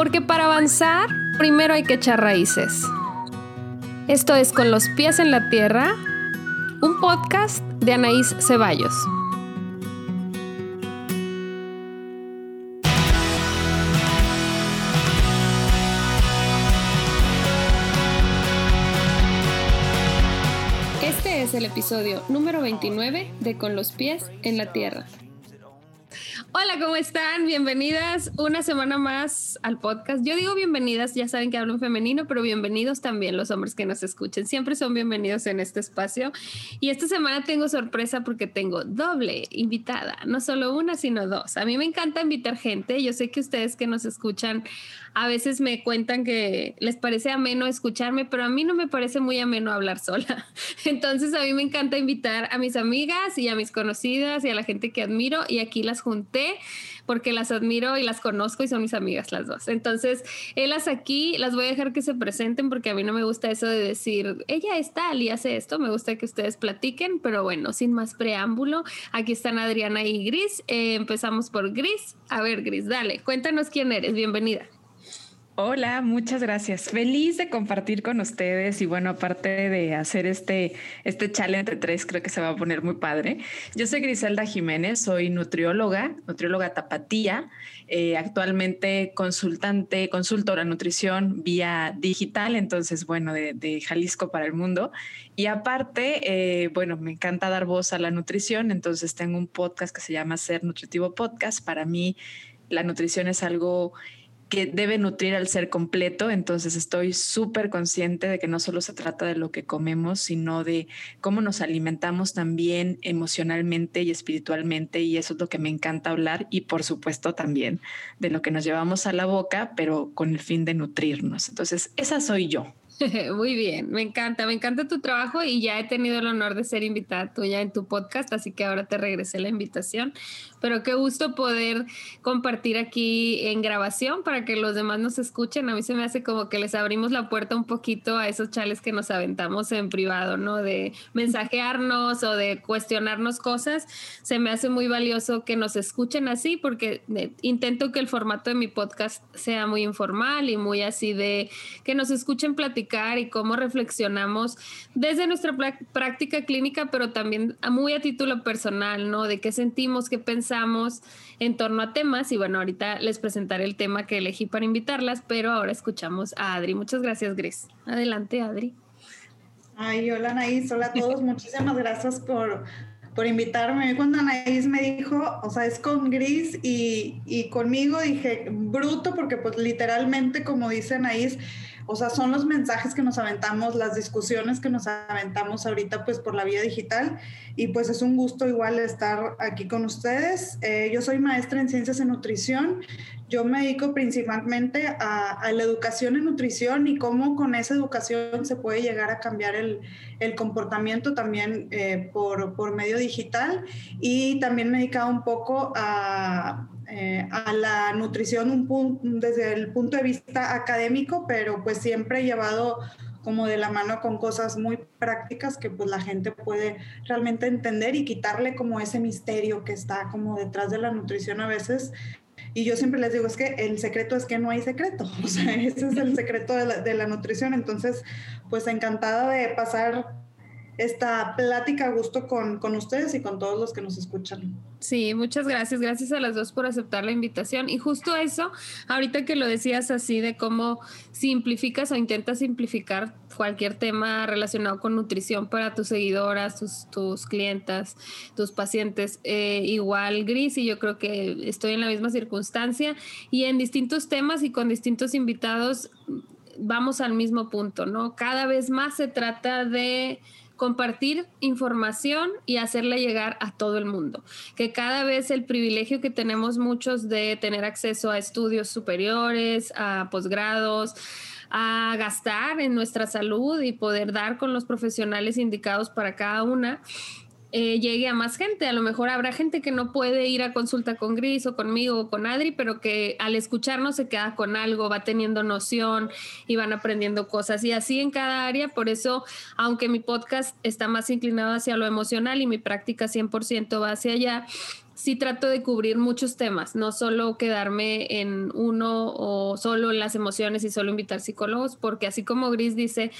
Porque para avanzar, primero hay que echar raíces. Esto es Con los pies en la tierra, un podcast de Anaís Ceballos. Este es el episodio número 29 de Con los pies en la tierra. Hola, ¿cómo están? Bienvenidas una semana más al podcast. Yo digo bienvenidas, ya saben que hablo en femenino, pero bienvenidos también los hombres que nos escuchen. Siempre son bienvenidos en este espacio. Y esta semana tengo sorpresa porque tengo doble invitada, no solo una, sino dos. A mí me encanta invitar gente. Yo sé que ustedes que nos escuchan a veces me cuentan que les parece ameno escucharme, pero a mí no me parece muy ameno hablar sola. Entonces a mí me encanta invitar a mis amigas y a mis conocidas y a la gente que admiro y aquí las junté porque las admiro y las conozco y son mis amigas las dos. Entonces, ellas aquí las voy a dejar que se presenten porque a mí no me gusta eso de decir, ella es tal y hace esto, me gusta que ustedes platiquen, pero bueno, sin más preámbulo, aquí están Adriana y Gris. Eh, empezamos por Gris. A ver, Gris, dale, cuéntanos quién eres, bienvenida. Hola, muchas gracias. Feliz de compartir con ustedes y bueno, aparte de hacer este, este challenge de tres, creo que se va a poner muy padre. Yo soy Griselda Jiménez, soy nutrióloga, nutrióloga tapatía, eh, actualmente consultante, consultora nutrición vía digital, entonces bueno, de, Jalisco para el mundo. Y aparte, eh, bueno, me encanta dar voz a la nutrición, entonces tengo un podcast que se llama Ser Nutritivo Podcast. Para mí, la nutrición es algo que debe nutrir al ser completo, entonces estoy súper consciente de que no solo se trata de lo que comemos, sino de cómo nos alimentamos también emocionalmente y espiritualmente, y eso es lo que me encanta hablar, y por supuesto también de lo que nos llevamos a la boca, pero con el fin de nutrirnos. Entonces, esa soy yo. Muy bien, me encanta, me encanta tu trabajo y ya he tenido el honor de ser invitada tuya en tu podcast, así que ahora te regresé la invitación pero qué gusto poder compartir aquí en grabación para que los demás nos escuchen. A mí se me hace como que les abrimos la puerta un poquito a esos chales que nos aventamos en privado, ¿no? De mensajearnos o de cuestionarnos cosas. Se me hace muy valioso que nos escuchen así porque eh, intento que el formato de mi podcast sea muy informal y muy así de que nos escuchen platicar y cómo reflexionamos desde nuestra práctica clínica, pero también muy a título personal, ¿no? De qué sentimos, qué pensamos en torno a temas y bueno, ahorita les presentaré el tema que elegí para invitarlas, pero ahora escuchamos a Adri. Muchas gracias, Gris. Adelante, Adri. Ay, hola Anaís, hola a todos, muchísimas gracias por, por invitarme. Cuando Anaís me dijo, o sea, es con Gris y, y conmigo, dije, bruto, porque pues literalmente, como dice Anaís, o sea, son los mensajes que nos aventamos, las discusiones que nos aventamos ahorita pues por la vía digital y pues es un gusto igual estar aquí con ustedes. Eh, yo soy maestra en ciencias en nutrición, yo me dedico principalmente a, la educación en nutrición y cómo con esa educación se puede llegar a cambiar el, comportamiento también eh, por, por medio digital y también me he dedicado un poco a eh, a la nutrición un desde el punto de vista académico, pero pues siempre llevado como de la mano con cosas muy prácticas que pues la gente puede realmente entender y quitarle como ese misterio que está como detrás de la nutrición a veces. Y yo siempre les digo, es que el secreto es que no hay secreto, o sea, ese es el secreto de la, de la nutrición. Entonces, pues encantada de pasar esta plática a gusto con, con, ustedes y con todos los que nos escuchan. Sí, muchas gracias. Gracias a las dos por aceptar la invitación. Y justo eso, ahorita que lo decías así de cómo simplificas o intentas simplificar cualquier tema relacionado con nutrición para tus seguidoras, tus, tus clientas, tus pacientes, eh, igual Gris, y yo creo que estoy en la misma circunstancia y en distintos temas y con distintos invitados vamos al mismo punto, ¿no? Cada vez más se trata de compartir información y hacerla llegar a todo el mundo. Que cada vez el privilegio que tenemos muchos de tener acceso a estudios superiores, a posgrados, a gastar en nuestra salud y poder dar con los profesionales indicados para cada una, eh, llegue a más gente. A lo mejor habrá gente que no puede ir a consulta con Gris o conmigo o con Adri, pero que al escucharnos se queda con algo, va teniendo noción y van aprendiendo cosas. Y así en cada área, por eso, aunque mi podcast está más inclinado hacia lo emocional y mi práctica 100% va hacia allá, sí trato de cubrir muchos temas, no solo quedarme en uno o solo en las emociones y solo invitar psicólogos, porque así como Gris dice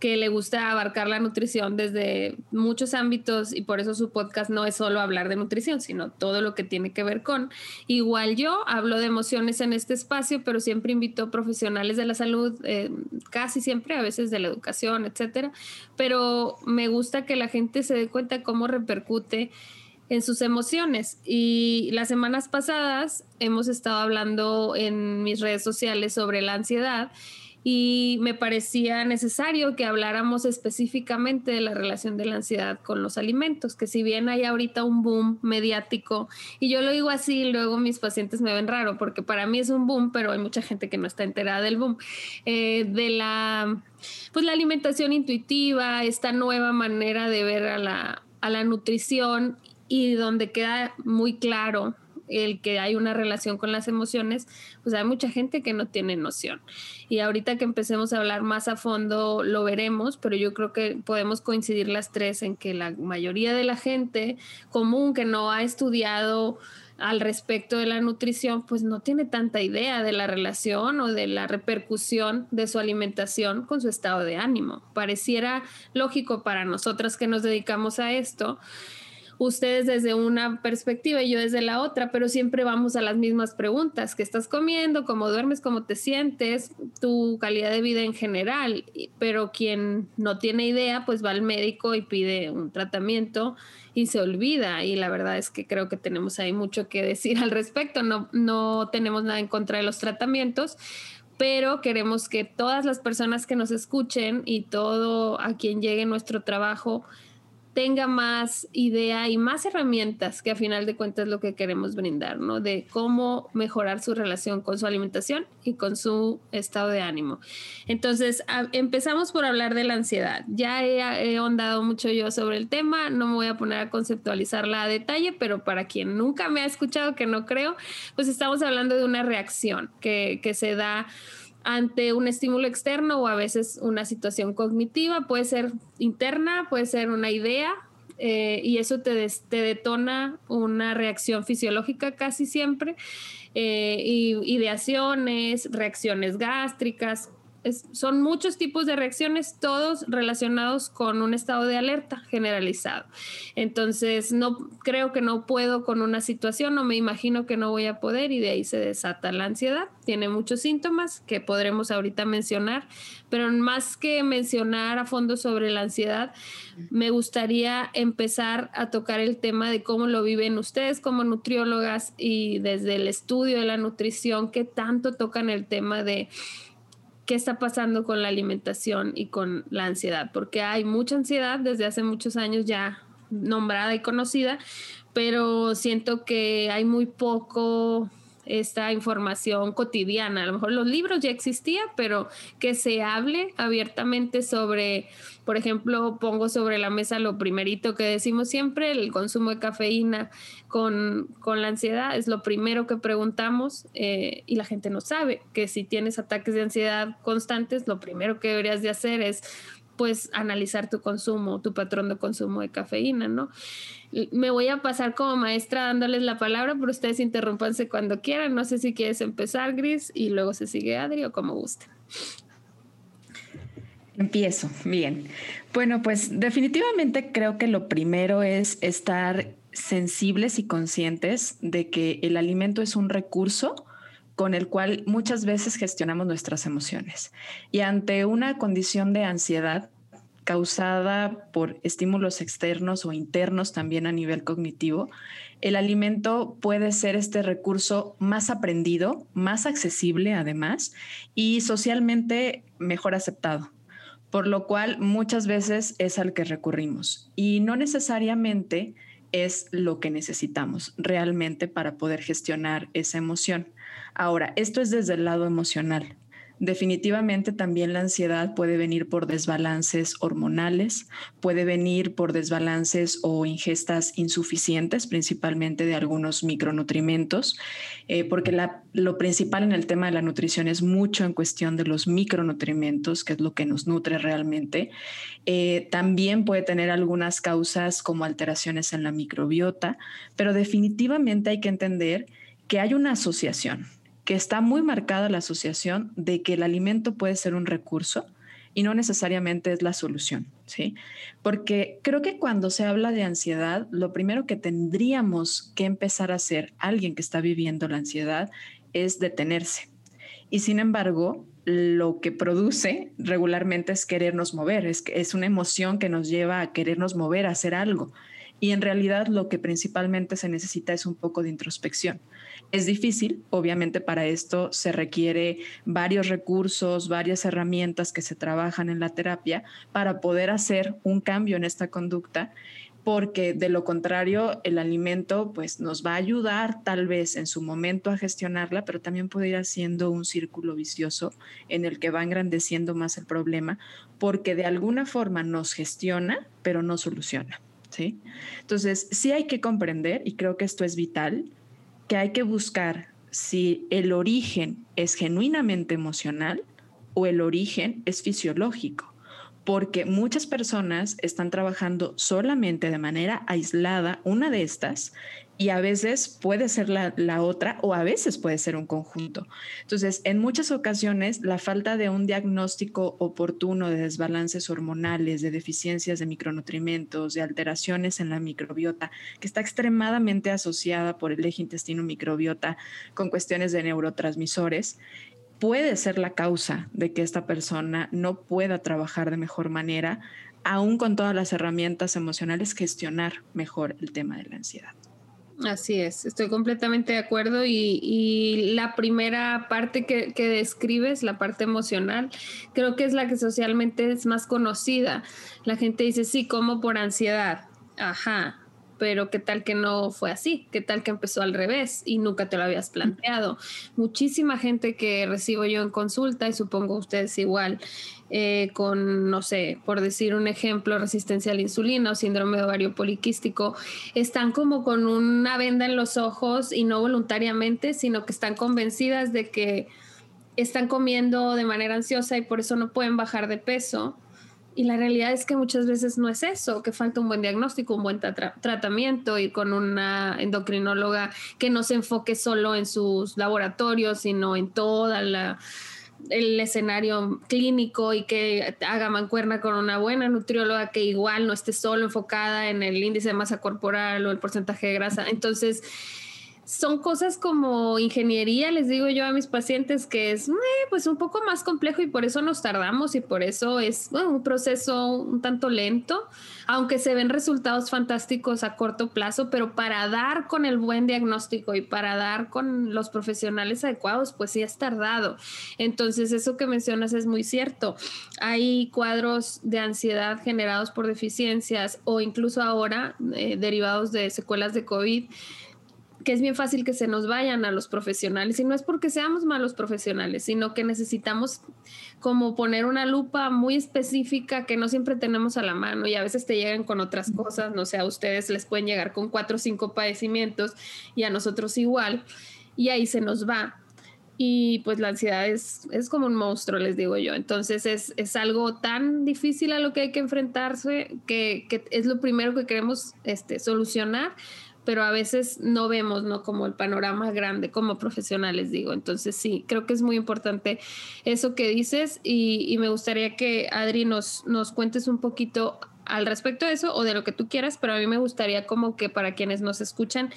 que le gusta abarcar la nutrición desde muchos ámbitos y por eso su podcast no es solo hablar de nutrición, sino todo lo que tiene que ver con. Igual yo hablo de emociones en este espacio, pero siempre invito profesionales de la salud, eh, casi siempre, a veces de la educación, etcétera. Pero me gusta que la gente se dé cuenta cómo repercute en sus emociones. Y las semanas pasadas hemos estado hablando en mis redes sociales sobre la ansiedad y me parecía necesario que habláramos específicamente de la relación de la ansiedad con los alimentos, que si bien hay ahorita un boom mediático, y yo lo digo así, luego mis pacientes me ven raro, porque para mí es un boom, pero hay mucha gente que no está enterada del boom, eh, de la, pues la alimentación intuitiva, esta nueva manera de ver a la, a la nutrición y donde queda muy claro el que hay una relación con las emociones, pues hay mucha gente que no tiene noción. Y ahorita que empecemos a hablar más a fondo lo veremos, pero yo creo que podemos coincidir las tres en que la mayoría de la gente común que no ha estudiado al respecto de la nutrición, pues no tiene tanta idea de la relación o de la repercusión de su alimentación con su estado de ánimo. Pareciera lógico para nosotras que nos dedicamos a esto ustedes desde una perspectiva y yo desde la otra, pero siempre vamos a las mismas preguntas. ¿Qué estás comiendo? ¿Cómo duermes? ¿Cómo te sientes? Tu calidad de vida en general. Pero quien no tiene idea, pues va al médico y pide un tratamiento y se olvida. Y la verdad es que creo que tenemos ahí mucho que decir al respecto. No, no tenemos nada en contra de los tratamientos pero queremos que todas las personas que nos escuchen y todo a quien llegue nuestro trabajo tenga más idea y más herramientas, que a final de cuentas es lo que queremos brindar, ¿no? De cómo mejorar su relación con su alimentación y con su estado de ánimo. Entonces, empezamos por hablar de la ansiedad. Ya he, he mucho yo sobre el tema, no me voy a poner a conceptualizarla a detalle, pero para quien nunca me ha escuchado, que no creo, pues estamos hablando de una reacción que, que se da ante un estímulo externo o a veces una situación cognitiva, puede ser interna, puede ser una idea, eh, y eso te, te, detona una reacción fisiológica casi siempre, eh, ideaciones, reacciones gástricas, son muchos tipos de reacciones, todos relacionados con un estado de alerta generalizado. Entonces, no creo que no puedo con una situación, no me imagino que no voy a poder y de ahí se desata la ansiedad. Tiene muchos síntomas que podremos ahorita mencionar, pero más que mencionar a fondo sobre la ansiedad, me gustaría empezar a tocar el tema de cómo lo viven ustedes como nutriólogas y desde el estudio de la nutrición, que tanto tocan el tema de qué está pasando con la alimentación y con la ansiedad, porque hay mucha ansiedad desde hace muchos años ya nombrada y conocida, pero siento que hay muy poco esta información cotidiana. A lo mejor los libros ya existían, pero que se hable abiertamente sobre, por ejemplo, pongo sobre la mesa lo primerito que decimos siempre, el consumo de cafeína con, la ansiedad, es lo primero que preguntamos eh, y la gente no sabe que si tienes ataques de ansiedad constantes, lo primero que deberías de hacer es pues analizar tu consumo, tu patrón de consumo de cafeína, ¿no? Me voy a pasar como maestra dándoles la palabra, pero ustedes interrumpanse cuando quieran. No sé si quieres empezar, Gris, y luego se sigue Adri o como gusten. Empiezo, bien. Bueno, pues definitivamente creo que lo primero es estar sensibles y conscientes de que el alimento es un recurso con el cual muchas veces gestionamos nuestras emociones. Y ante una condición de ansiedad causada por estímulos externos o internos también a nivel cognitivo, el alimento puede ser este recurso más aprendido, más accesible además y socialmente mejor aceptado, por lo cual muchas veces es al que recurrimos y no necesariamente es lo que necesitamos realmente para poder gestionar esa emoción. Ahora, esto es desde el lado emocional. Definitivamente también la ansiedad puede venir por desbalances hormonales, puede venir por desbalances o ingestas insuficientes, principalmente de algunos micronutrimentos, eh, porque lo principal en el tema de la nutrición es mucho en cuestión de los micronutrimentos, que es lo que nos nutre realmente. Eh, también puede tener algunas causas como alteraciones en la microbiota, pero definitivamente hay que entender que hay una asociación que está muy marcada la asociación de que el alimento puede ser un recurso y no necesariamente es la solución, ¿sí? Porque creo que cuando se habla de ansiedad, lo primero que tendríamos que empezar a hacer alguien que está viviendo la ansiedad es detenerse. Y sin embargo, lo que produce regularmente es querernos mover, es, es una emoción que nos lleva a querernos mover, a hacer algo. Y en realidad lo que principalmente se necesita es un poco de introspección. Es difícil, obviamente para esto se requiere varios recursos, varias herramientas que se trabajan en la terapia para poder hacer un cambio en esta conducta, porque de lo contrario el alimento pues nos va a ayudar tal vez en su momento a gestionarla, pero también puede ir haciendo un círculo vicioso en el que va engrandeciendo más el problema, porque de alguna forma nos gestiona, pero no soluciona. ¿Sí? Entonces, sí hay que comprender, y creo que esto es vital, que hay que buscar si el origen es genuinamente emocional o el origen es fisiológico, porque muchas personas están trabajando solamente de manera aislada una de estas y a veces puede ser la, otra o a veces puede ser un conjunto. Entonces, en muchas ocasiones, la falta de un diagnóstico oportuno de desbalances hormonales, de deficiencias de micronutrientes, de alteraciones en la microbiota, que está extremadamente asociada por el eje intestino-microbiota con cuestiones de neurotransmisores, puede ser la causa de que esta persona no pueda trabajar de mejor manera, aún con todas las herramientas emocionales, gestionar mejor el tema de la ansiedad. Así es, estoy completamente de acuerdo y, la primera parte que, que, describes, la parte emocional, creo que es la que socialmente es más conocida. La gente dice, sí, como por ansiedad. Ajá, pero qué tal que no fue así, qué tal que empezó al revés y nunca te lo habías planteado. Muchísima gente que recibo yo en consulta y supongo ustedes igual, eh, con, no sé, por decir un ejemplo, resistencia a la insulina o síndrome de ovario poliquístico, están como con una venda en los ojos y no voluntariamente, sino que están convencidas de que están comiendo de manera ansiosa y por eso no pueden bajar de peso. Y la realidad es que muchas veces no es eso, que falta un buen diagnóstico, un buen tratamiento y con una endocrinóloga que no se enfoque solo en sus laboratorios, sino en toda la el escenario clínico y que haga mancuerna con una buena nutrióloga que igual no esté solo enfocada en el índice de masa corporal o el porcentaje de grasa. Entonces, son cosas como ingeniería, les digo yo a mis pacientes, que es eh, pues un poco más complejo y por eso nos tardamos y por eso es un proceso un tanto lento, aunque se ven resultados fantásticos a corto plazo, pero para dar con el buen diagnóstico y para dar con los profesionales adecuados, pues sí es tardado. Entonces, eso que mencionas es muy cierto. Hay cuadros de ansiedad generados por deficiencias o incluso ahora eh, derivados de secuelas de COVID que es bien fácil que se nos vayan a los profesionales y no es porque seamos malos profesionales, sino que necesitamos como poner una lupa muy específica que no siempre tenemos a la mano y a veces te llegan con otras cosas, no sé, a ustedes les pueden llegar con cuatro o cinco padecimientos y a nosotros igual y ahí se nos va. Y pues la ansiedad es, es como un monstruo, les digo yo. Entonces es, es algo tan difícil a lo que hay que enfrentarse que, que es lo primero que queremos este, solucionar pero a veces no vemos, ¿no? Como el panorama grande como profesionales, digo. Entonces sí, creo que es muy importante eso que dices y, y me gustaría que Adri nos, nos cuentes un poquito al respecto de eso o de lo que tú quieras, pero a mí me gustaría como que para quienes nos escuchan,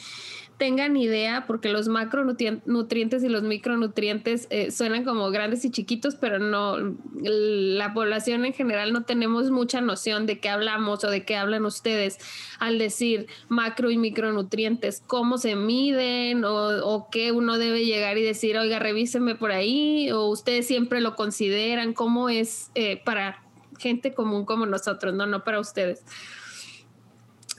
tengan idea, porque los macronutrientes y los micronutrientes eh, suenan como grandes y chiquitos, pero no, la población en general no tenemos mucha noción de qué hablamos o de qué hablan ustedes al decir macro y micronutrientes, cómo se miden o, o qué uno debe llegar y decir, oiga, revísenme por ahí, o ustedes siempre lo consideran, cómo es eh, para gente común como nosotros, no, no para ustedes.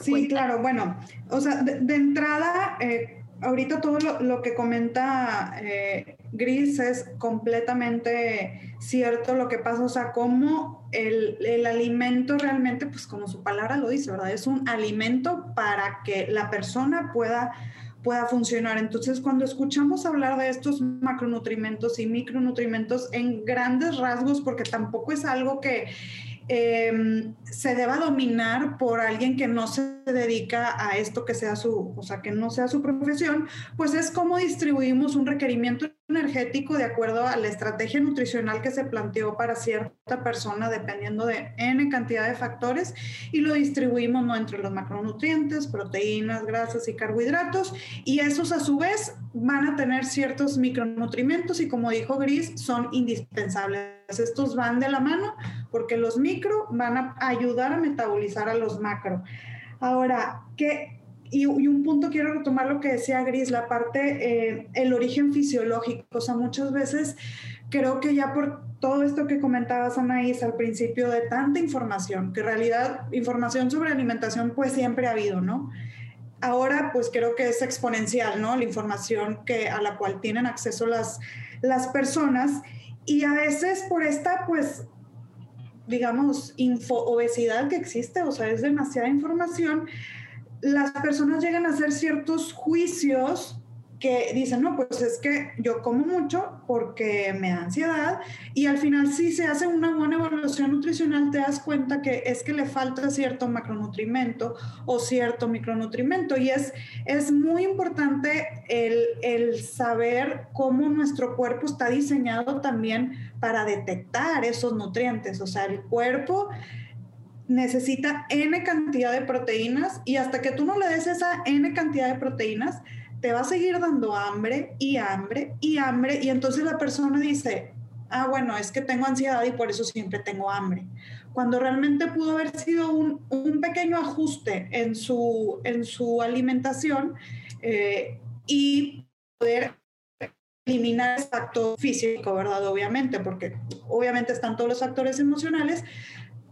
Sí, claro, bueno, o sea, de, entrada, eh, ahorita todo lo, que comenta eh, Gris es completamente cierto lo que pasa, o sea, como el, el, alimento realmente, pues como su palabra lo dice, ¿verdad? Es un alimento para que la persona pueda pueda funcionar. Entonces, cuando escuchamos hablar de estos macronutrimentos y micronutrimentos en grandes rasgos, porque tampoco es algo que Em, se deba dominar por alguien que no se dedica a esto que sea su, o sea, que no sea su profesión, pues es cómo distribuimos un requerimiento energético de acuerdo a la estrategia nutricional que se planteó para cierta persona dependiendo de n cantidad de factores y lo distribuimos ¿no? entre los macronutrientes, proteínas, grasas y carbohidratos y esos a su vez van a tener ciertos micronutrientes y como dijo Gris son indispensables. Estos van de la mano porque los micro van a ayudar a metabolizar a los macro. Ahora, ¿qué, y, un punto quiero retomar lo que decía Gris, la parte, eh, el origen fisiológico. O sea, muchas veces creo que ya por todo esto que comentabas, Anaís, al principio de tanta información, que en realidad información sobre alimentación pues siempre ha habido, ¿no? Ahora pues creo que es exponencial, ¿no? La información que, a la cual tienen acceso las, las personas y a veces por esta pues digamos, info obesidad que existe, o sea, es demasiada información, las personas llegan a hacer ciertos juicios que dicen, no, pues es que yo como mucho porque me da ansiedad y al final si se hace una buena evaluación nutricional te das cuenta que es que le falta cierto macronutrimento o cierto micronutrimento. Y es, es muy importante el, el saber cómo nuestro cuerpo está diseñado también para detectar esos nutrientes, o sea, el cuerpo necesita N cantidad de proteínas y hasta que tú no le des esa N cantidad de proteínas, te va a seguir dando hambre y hambre y hambre y entonces la persona dice, ah, bueno, es que tengo ansiedad y por eso siempre tengo hambre. Cuando realmente pudo haber sido un, pequeño ajuste en su, en su alimentación eh, y poder eliminar el factor físico, ¿verdad? Obviamente, porque obviamente están todos los factores emocionales,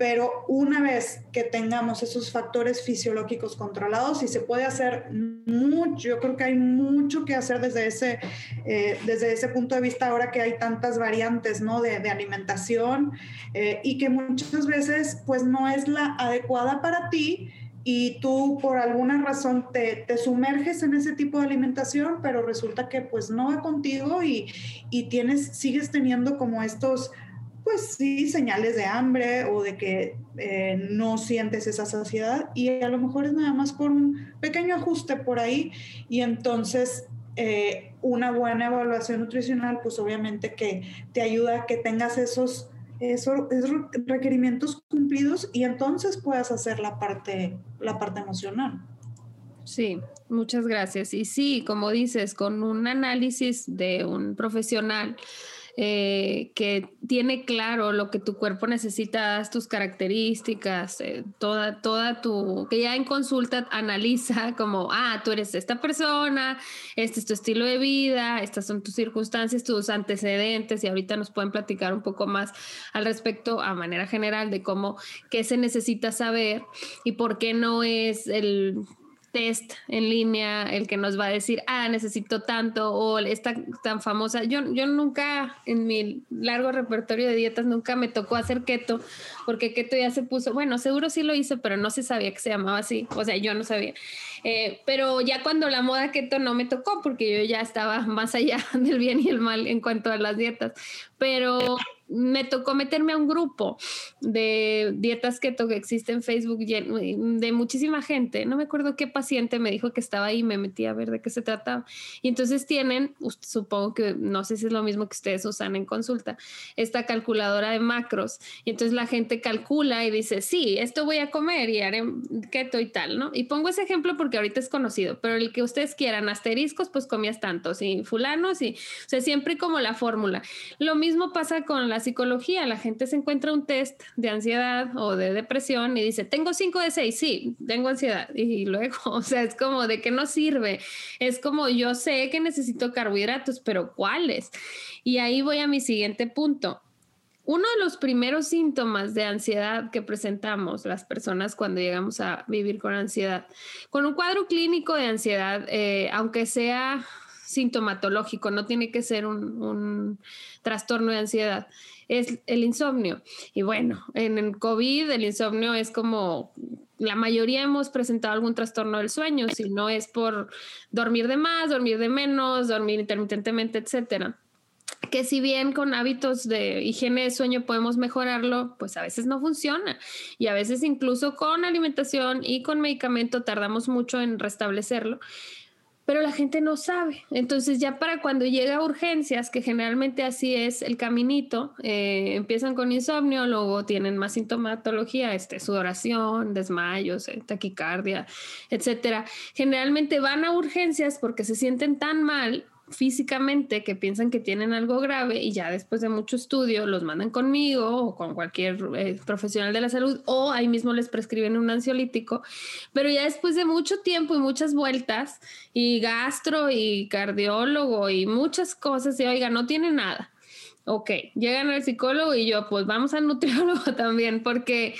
pero una vez que tengamos esos factores fisiológicos controlados, y se puede hacer mucho, yo creo que hay mucho que hacer desde ese, eh, desde ese punto de vista ahora que hay tantas variantes ¿no? de, alimentación eh, y que muchas veces pues no es la adecuada para ti y tú por alguna razón te, te, sumerges en ese tipo de alimentación, pero resulta que pues no va contigo y, y tienes, sigues teniendo como estos pues sí, señales de hambre o de que eh, no sientes esa saciedad y a lo mejor es nada más por un pequeño ajuste por ahí y entonces eh, una buena evaluación nutricional pues obviamente que te ayuda a que tengas esos, esos, requerimientos cumplidos y entonces puedas hacer la parte, la parte emocional. Sí, muchas gracias. Y sí, como dices, con un análisis de un profesional, eh, que tiene claro lo que tu cuerpo necesita, tus características, eh, toda, toda tu, que ya en consulta analiza como, ah, tú eres esta persona, este es tu estilo de vida, estas son tus circunstancias, tus antecedentes y ahorita nos pueden platicar un poco más al respecto a manera general de cómo, qué se necesita saber y por qué no es el test en línea el que nos va a decir, ah, necesito tanto o esta tan famosa. Yo, yo nunca, en mi largo repertorio de dietas, nunca me tocó hacer keto, porque keto ya se puso, bueno, seguro sí lo hice, pero no se sabía que se llamaba así, o sea, yo no sabía. Eh, pero ya cuando la moda keto no me tocó, porque yo ya estaba más allá del bien y el mal en cuanto a las dietas. Pero me tocó meterme a un grupo de dietas keto que existe en Facebook de muchísima gente. No me acuerdo qué paciente me dijo que estaba ahí, me metí a ver de qué se trataba. Y entonces tienen, supongo que no sé si es lo mismo que ustedes usan en consulta, esta calculadora de macros. Y entonces la gente calcula y dice, sí, esto voy a comer y haré keto y tal, ¿no? Y pongo ese ejemplo porque ahorita es conocido, pero el que ustedes quieran, asteriscos, pues comías tantos y fulanos y, o sea, siempre como la fórmula. Lo mismo pasa con psicología, la gente se encuentra un test de ansiedad o de depresión y dice, tengo 5 de 6, sí, tengo ansiedad. Y luego, o sea, es como de que no sirve. Es como yo sé que necesito carbohidratos, pero ¿cuáles? Y ahí voy a mi siguiente punto uno de los primeros síntomas de ansiedad que presentamos las personas cuando llegamos a vivir con ansiedad, con un cuadro clínico de ansiedad, eh, aunque sea sintomatológico, no tiene que ser un, trastorno de ansiedad, es el insomnio. Y bueno, en el COVID el insomnio es como la mayoría hemos presentado algún trastorno del sueño, si no es por dormir de más, dormir de menos, dormir intermitentemente, etcétera que si bien con hábitos de higiene de sueño podemos mejorarlo, pues a veces no funciona. Y a veces incluso con alimentación y con medicamento tardamos mucho en restablecerlo pero la gente no sabe. Entonces ya para cuando llega a urgencias, que generalmente así es el caminito, eh, empiezan con insomnio, luego tienen más sintomatología, este, sudoración, desmayos, eh, taquicardia, etcétera. Generalmente van a urgencias porque se sienten tan mal físicamente que piensan que tienen algo grave y ya después de mucho estudio los mandan conmigo o con cualquier eh, profesional de la salud o ahí mismo les prescriben un ansiolítico, pero ya después de mucho tiempo y muchas vueltas y gastro y cardiólogo y muchas cosas y oiga, no tiene nada. Ok, llegan al psicólogo y yo pues vamos al nutriólogo también porque...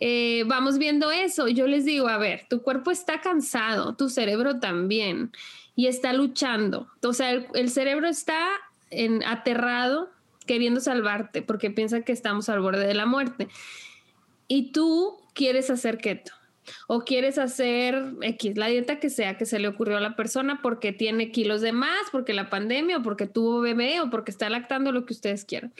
Eh, vamos viendo eso. Yo les digo, a ver, tu cuerpo está cansado, tu cerebro también y está luchando. O sea, el, cerebro está en, aterrado queriendo salvarte porque piensa que estamos al borde de la muerte. Y tú quieres hacer keto o quieres hacer X, la dieta que sea que se le ocurrió a la persona porque tiene kilos de más, porque la pandemia o porque tuvo bebé o porque está lactando lo que ustedes quieran.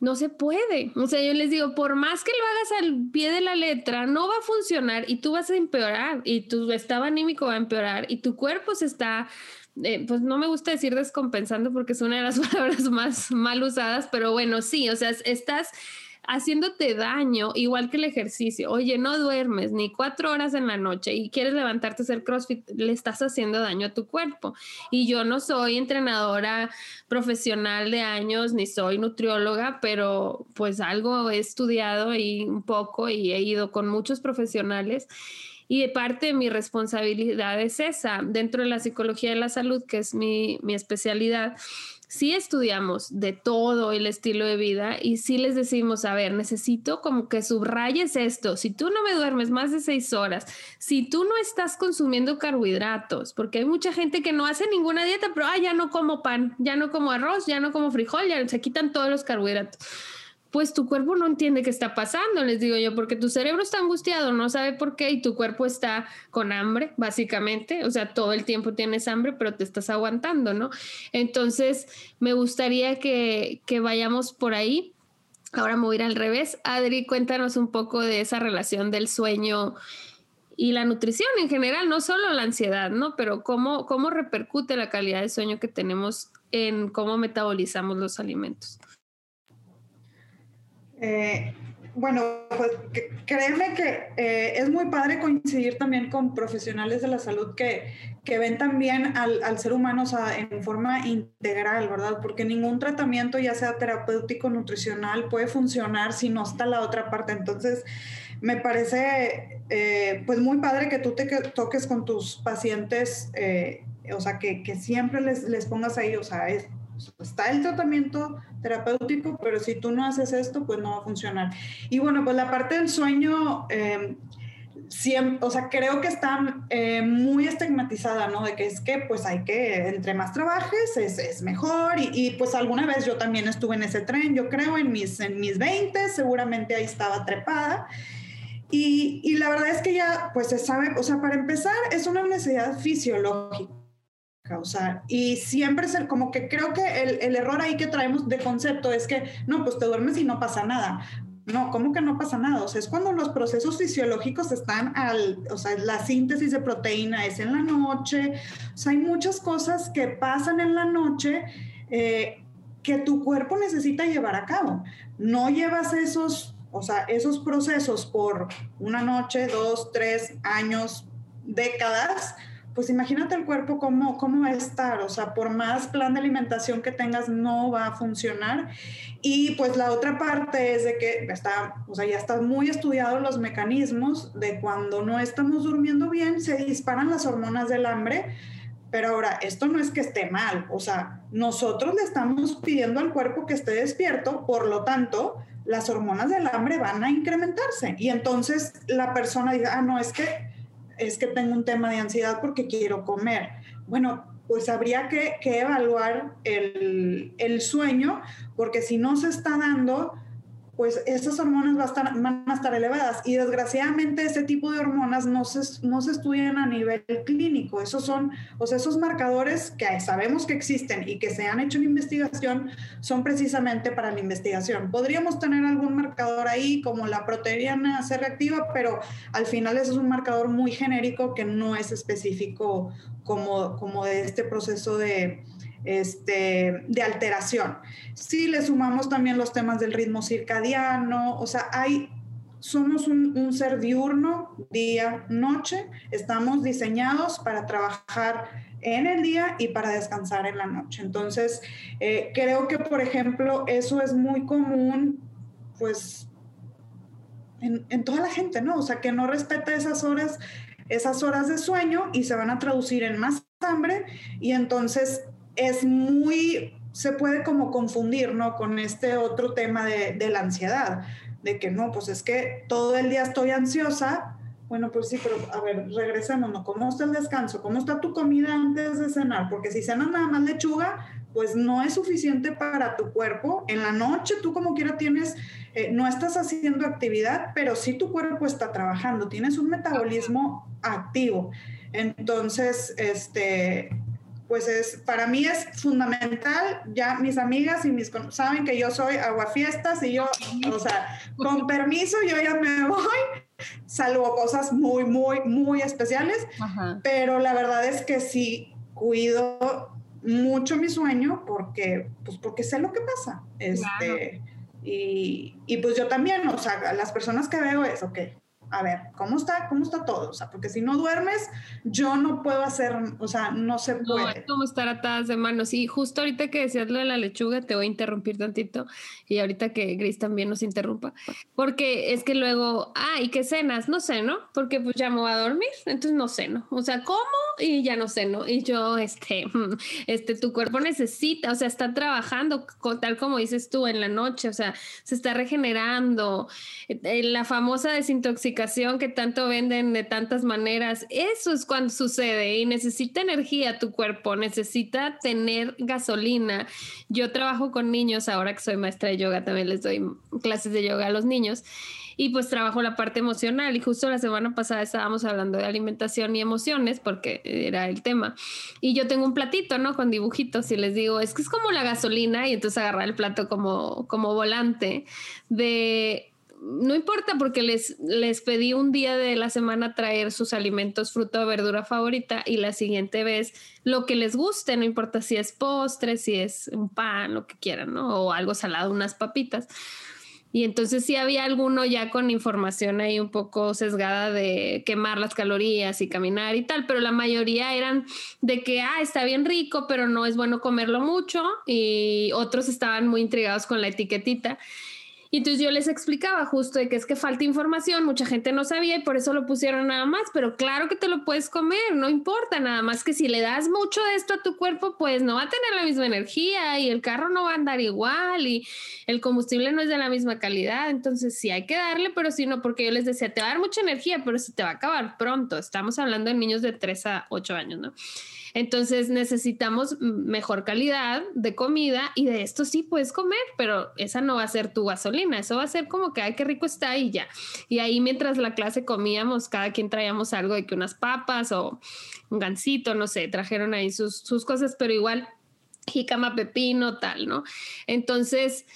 No se puede. O sea, yo les digo, por más que lo hagas al pie de la letra, no va a funcionar y tú vas a empeorar y tu estado anímico va a empeorar y tu cuerpo se está, eh, pues no me gusta decir descompensando porque es una de las palabras más mal usadas, pero bueno, sí, o sea, estás haciéndote daño, igual que el ejercicio. Oye, no duermes ni cuatro horas en la noche y quieres levantarte a hacer CrossFit, le estás haciendo daño a tu cuerpo. Y yo no soy entrenadora profesional de años ni soy nutrióloga, pero pues algo he estudiado y un poco y he ido con muchos profesionales. Y de parte de mi responsabilidad es esa, dentro de la psicología de la salud, que es mi, mi especialidad sí estudiamos de todo el estilo de vida y sí les decimos, a ver, necesito como que subrayes esto. Si tú no me duermes más de seis horas, si tú no estás consumiendo carbohidratos, porque hay mucha gente que no hace ninguna dieta, pero ah, ya no como pan, ya no como arroz, ya no como frijol, ya se quitan todos los carbohidratos pues tu cuerpo no entiende qué está pasando, les digo yo, porque tu cerebro está angustiado, no sabe por qué, y tu cuerpo está con hambre, básicamente, o sea, todo el tiempo tienes hambre, pero te estás aguantando, ¿no? Entonces, me gustaría que, que vayamos por ahí. Ahora me voy a ir al revés. Adri, cuéntanos un poco de esa relación del sueño y la nutrición en general, no solo la ansiedad, ¿no? Pero cómo, cómo repercute la calidad de sueño que tenemos en cómo metabolizamos los alimentos. Eh, bueno, pues créeme que eh, es muy padre coincidir también con profesionales de la salud que, que ven también al, al ser humano en forma integral, ¿verdad? Porque ningún tratamiento, ya sea terapéutico, nutricional, puede funcionar si no está la otra parte. Entonces, me parece eh, pues muy padre que tú te toques con tus pacientes, o sea, que, que siempre les, les, pongas ahí, o sea, es, está el tratamiento terapéutico, pero si tú no haces esto, pues no va a funcionar. Y bueno, pues la parte del sueño, eh, siempre, o sea, creo que está eh, muy estigmatizada, ¿no? De que es que pues hay que, entre más trabajes, es, es mejor. Y, y, pues alguna vez yo también estuve en ese tren, yo creo, en mis, en mis 20, seguramente ahí estaba trepada. Y, y la verdad es que ya, pues se sabe, o sea, para empezar, es una necesidad fisiológica causar. Y siempre es como que creo que el, el, error ahí que traemos de concepto es que, no, pues te duermes y no pasa nada. No, ¿cómo que no pasa nada? O sea, es cuando los procesos fisiológicos están al, o sea, la síntesis de proteína es en la noche. O sea, hay muchas cosas que pasan en la noche eh, que tu cuerpo necesita llevar a cabo. No llevas esos, o sea, esos procesos por una noche, dos, tres años, décadas, pues imagínate el cuerpo cómo, cómo va a estar, o sea, por más plan de alimentación que tengas, no va a funcionar. Y pues la otra parte es de que está, o sea, ya están muy estudiados los mecanismos de cuando no estamos durmiendo bien, se disparan las hormonas del hambre, Pero ahora, esto no es que esté mal, o sea, nosotros le estamos pidiendo al cuerpo que esté despierto, por lo tanto, las hormonas del hambre van a incrementarse. Y entonces la persona diga, ah, no, es que, es que tengo un tema de ansiedad porque quiero comer. Bueno, pues habría que, que evaluar el, el sueño, porque si no se está dando, pues esas hormonas van a, estar, elevadas y desgraciadamente ese tipo de hormonas no se, no se estudian a nivel clínico. Esos son, o sea, esos marcadores que sabemos que existen y que se han hecho en investigación son precisamente para la investigación. Podríamos tener algún marcador ahí como la proteína C reactiva, pero al final ese es un marcador muy genérico que no es específico como, como de este proceso de, este, de alteración. Si le sumamos también los temas del ritmo circadiano, o sea, hay, somos un, ser diurno, día, noche, estamos diseñados para trabajar en el día y para descansar en la noche. Entonces, eh, creo que, por ejemplo, eso es muy común, pues, en, en, toda la gente, ¿no? O sea, que no respeta esas horas, esas horas de sueño y se van a traducir en más hambre y entonces es muy, se puede como confundir, ¿no? Con este otro tema de, de, la ansiedad, de que no, pues es que todo el día estoy ansiosa. Bueno, pues sí, pero a ver, regresemos, ¿no? ¿Cómo está el descanso? ¿Cómo está tu comida antes de cenar? Porque si cenas nada más lechuga, pues no es suficiente para tu cuerpo. En la noche tú como quiera tienes, eh, no estás haciendo actividad, pero sí tu cuerpo está trabajando, tienes un metabolismo activo. Entonces, este, pues es, para mí es fundamental, ya mis amigas y mis saben que yo soy aguafiestas y yo, o sea, con permiso yo ya me voy, salvo cosas muy, muy, muy especiales, pero la verdad es que sí cuido mucho mi sueño porque, pues porque sé lo que pasa. Este, y, y, pues yo también, o sea, las personas que veo es, ok, a ver, ¿cómo está, cómo está todo? O sea, porque si no duermes, yo no puedo hacer, o sea, no se puede. No, es como estar atadas de manos. Y justo ahorita que decías lo de la lechuga, te voy a interrumpir tantito. Y ahorita que Gris también nos interrumpa. Porque es que luego, ah, ¿y qué cenas? No sé, ¿no? Porque pues ya me voy a dormir, entonces no sé, ¿no? O sea, ¿cómo? Y ya no sé, ¿no? Y yo, este, este, tu cuerpo necesita, o sea, está trabajando tal como dices tú en la noche, o sea, se está regenerando. Eh, la famosa desintoxicación que tanto venden de tantas maneras, eso es cuando sucede y necesita energía tu cuerpo, necesita tener gasolina. Yo trabajo con niños, ahora que soy maestra de yoga, también les doy clases de yoga a los niños y pues trabajo la parte emocional y justo la semana pasada estábamos hablando de alimentación y emociones porque era el tema y yo tengo un platito, ¿no? Con dibujitos y les digo, es que es como la gasolina y entonces agarrar el plato como, como volante de no importa porque les, les pedí un día de la semana traer sus alimentos, fruta o verdura favorita y la siguiente vez lo que les guste, no importa si es postre, si es un pan, lo que quieran, ¿no? O algo salado, unas papitas. Y entonces sí había alguno ya con información ahí un poco sesgada de quemar las calorías y caminar y tal, pero la mayoría eran de que, ah, está bien rico, pero no es bueno comerlo mucho. Y otros estaban muy intrigados con la etiquetita. Y entonces yo les explicaba justo de que es que falta información, mucha gente no sabía y por eso lo pusieron nada más, pero claro que te lo puedes comer, no importa, nada más que si le das mucho de esto a tu cuerpo, pues no va a tener la misma energía y el carro no va a andar igual y el combustible no es de la misma calidad, entonces sí hay que darle, pero si no, porque yo les decía, te va a dar mucha energía, pero se te va a acabar pronto, estamos hablando de niños de 3 a 8 años, ¿no? Entonces necesitamos mejor calidad de comida y de esto sí puedes comer, pero esa no va a ser tu gasolina, eso va a ser como que, ay, qué rico está y ya. Y ahí mientras la clase comíamos, cada quien traíamos algo de que unas papas o un gansito, no sé, trajeron ahí sus, sus cosas, pero igual jícama, pepino, tal, ¿no? Entonces...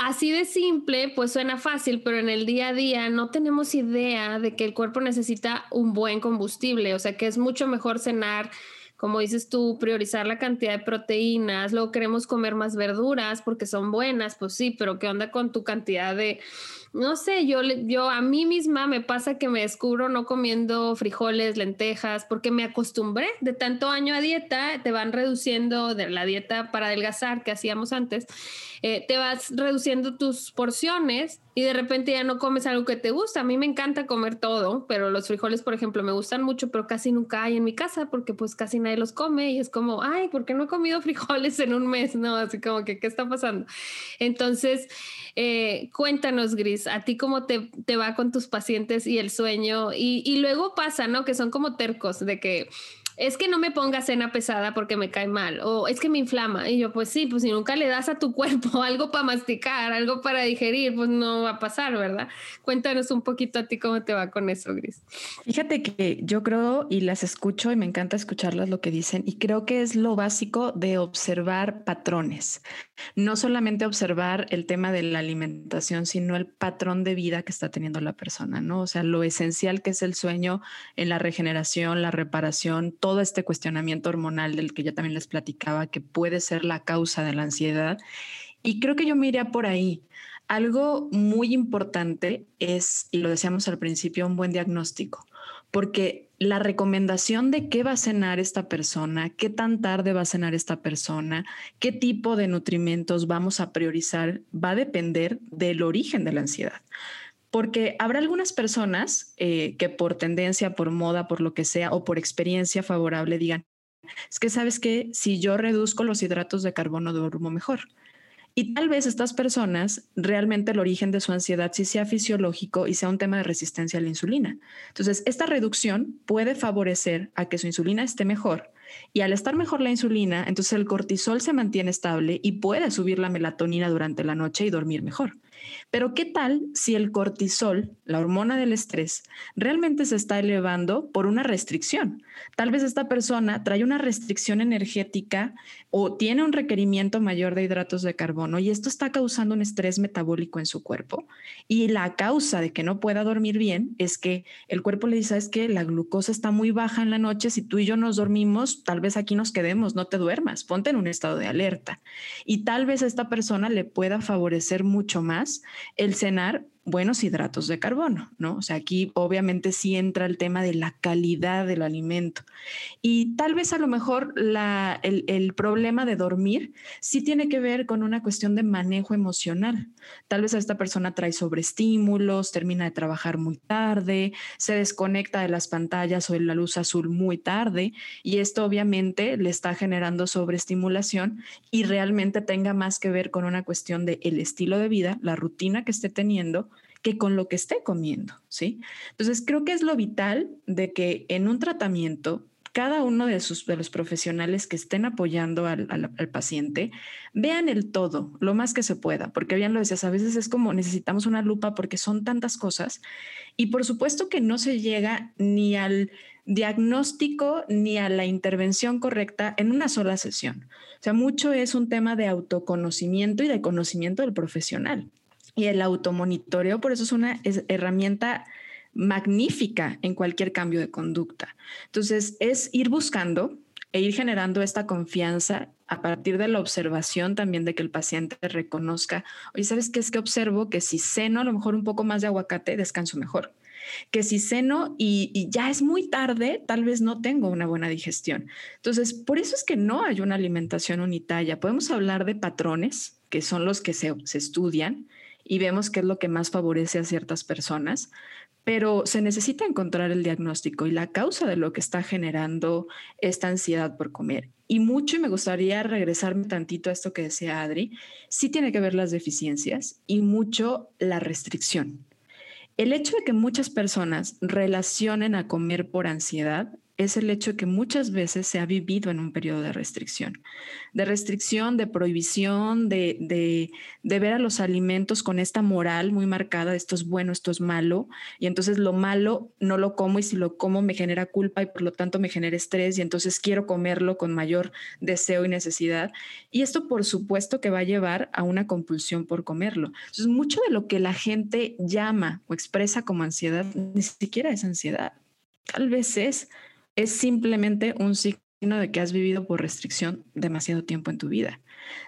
Así de simple, pues suena fácil, pero en el día a día no tenemos idea de que el cuerpo necesita un buen combustible, o sea que es mucho mejor cenar como dices tú, priorizar la cantidad de proteínas, luego queremos comer más verduras porque son buenas, pues sí, pero ¿qué onda con tu cantidad de, no sé, yo, yo a mí misma me pasa que me descubro no comiendo frijoles, lentejas, porque me acostumbré de tanto año a dieta, te van reduciendo de la dieta para adelgazar que hacíamos antes, eh, te vas reduciendo tus porciones y de repente ya no comes algo que te gusta. A mí me encanta comer todo, pero los frijoles, por ejemplo, me gustan mucho, pero casi nunca hay en mi casa porque pues casi nadie los come y es como, ay, ¿por qué no he comido frijoles en un mes? No, así como que, ¿qué está pasando? Entonces, eh, cuéntanos, Gris, ¿a ti cómo te, te, va con tus pacientes y el sueño? Y, y luego pasa, ¿no? Que son como tercos de que es que no me ponga cena pesada porque me cae mal, o es que me inflama. Y yo, pues sí, pues si nunca le das a tu cuerpo algo para masticar, algo para digerir, pues no va a pasar, ¿verdad? Cuéntanos un poquito a ti cómo te va con eso, Gris. Fíjate que yo creo y las escucho y me encanta escucharlas lo que dicen y creo que es lo básico de observar patrones. No solamente observar el tema de la alimentación, sino el patrón de vida que está teniendo la persona, ¿no? O sea, lo esencial que es el sueño en la regeneración, la reparación, todo este cuestionamiento hormonal del que yo también les platicaba, que puede ser la causa de la ansiedad. Y creo que yo me iría por ahí. Algo muy importante es, y lo decíamos al principio, un buen diagnóstico, porque la recomendación de qué va a cenar esta persona, qué tan tarde va a cenar esta persona, qué tipo de nutrimentos vamos a priorizar, va a depender del origen de la ansiedad. Porque habrá algunas personas eh, que por tendencia, por moda, por lo que sea, o por experiencia favorable digan, es que sabes que si yo reduzco los hidratos de carbono duermo mejor. Y tal vez estas personas realmente el origen de su ansiedad sí sea fisiológico y sea un tema de resistencia a la insulina. Entonces, esta reducción puede favorecer a que su insulina esté mejor y al estar mejor la insulina, entonces el cortisol se mantiene estable y puede subir la melatonina durante la noche y dormir mejor. Pero ¿qué tal si el cortisol, la hormona del estrés, realmente se está elevando por una restricción? Tal vez esta persona trae una restricción energética o tiene un requerimiento mayor de hidratos de carbono y esto está causando un estrés metabólico en su cuerpo. Y la causa de que no pueda dormir bien es que el cuerpo le dice, es que la glucosa está muy baja en la noche, si tú y yo nos dormimos, tal vez aquí nos quedemos, no te duermas, ponte en un estado de alerta. Y tal vez esta persona le pueda favorecer mucho más el cenar buenos hidratos de carbono, ¿no? O sea, aquí obviamente sí entra el tema de la calidad del alimento. Y tal vez a lo mejor la, el, el, problema de dormir sí tiene que ver con una cuestión de manejo emocional. Tal vez a esta persona trae sobreestímulos, termina de trabajar muy tarde, se desconecta de las pantallas o de la luz azul muy tarde y esto obviamente le está generando sobreestimulación y realmente tenga más que ver con una cuestión de el estilo de vida, la rutina que esté teniendo que con lo que esté comiendo, ¿sí? Entonces, creo que es lo vital de que en un tratamiento cada uno de, sus, de los profesionales que estén apoyando al, al, paciente vean el todo lo más que se pueda, porque bien lo decías, a veces es como necesitamos una lupa porque son tantas cosas y por supuesto que no se llega ni al diagnóstico ni a la intervención correcta en una sola sesión. O sea, mucho es un tema de autoconocimiento y de conocimiento del profesional. Y el automonitoreo, por eso es una herramienta magnífica en cualquier cambio de conducta. Entonces, es ir buscando e ir generando esta confianza a partir de la observación también de que el paciente reconozca, oye, ¿sabes qué es que observo? Que si ceno a lo mejor un poco más de aguacate, descanso mejor. Que si ceno y, y, ya es muy tarde, tal vez no tengo una buena digestión. Entonces, por eso es que no hay una alimentación unitaria. Podemos hablar de patrones, que son los que se, se estudian, y vemos qué es lo que más favorece a ciertas personas, pero se necesita encontrar el diagnóstico y la causa de lo que está generando esta ansiedad por comer. Y mucho, me gustaría regresarme tantito a esto que decía Adri, sí tiene que ver las deficiencias y mucho la restricción. El hecho de que muchas personas relacionen a comer por ansiedad es el hecho que muchas veces se ha vivido en un periodo de restricción, de restricción, de prohibición, de, de, de, ver a los alimentos con esta moral muy marcada, esto es bueno, esto es malo, y entonces lo malo no lo como y si lo como me genera culpa y por lo tanto me genera estrés y entonces quiero comerlo con mayor deseo y necesidad. Y esto por supuesto que va a llevar a una compulsión por comerlo. Entonces mucho de lo que la gente llama o expresa como ansiedad ni siquiera es ansiedad. Tal vez es es simplemente un signo de que has vivido por restricción demasiado tiempo en tu vida,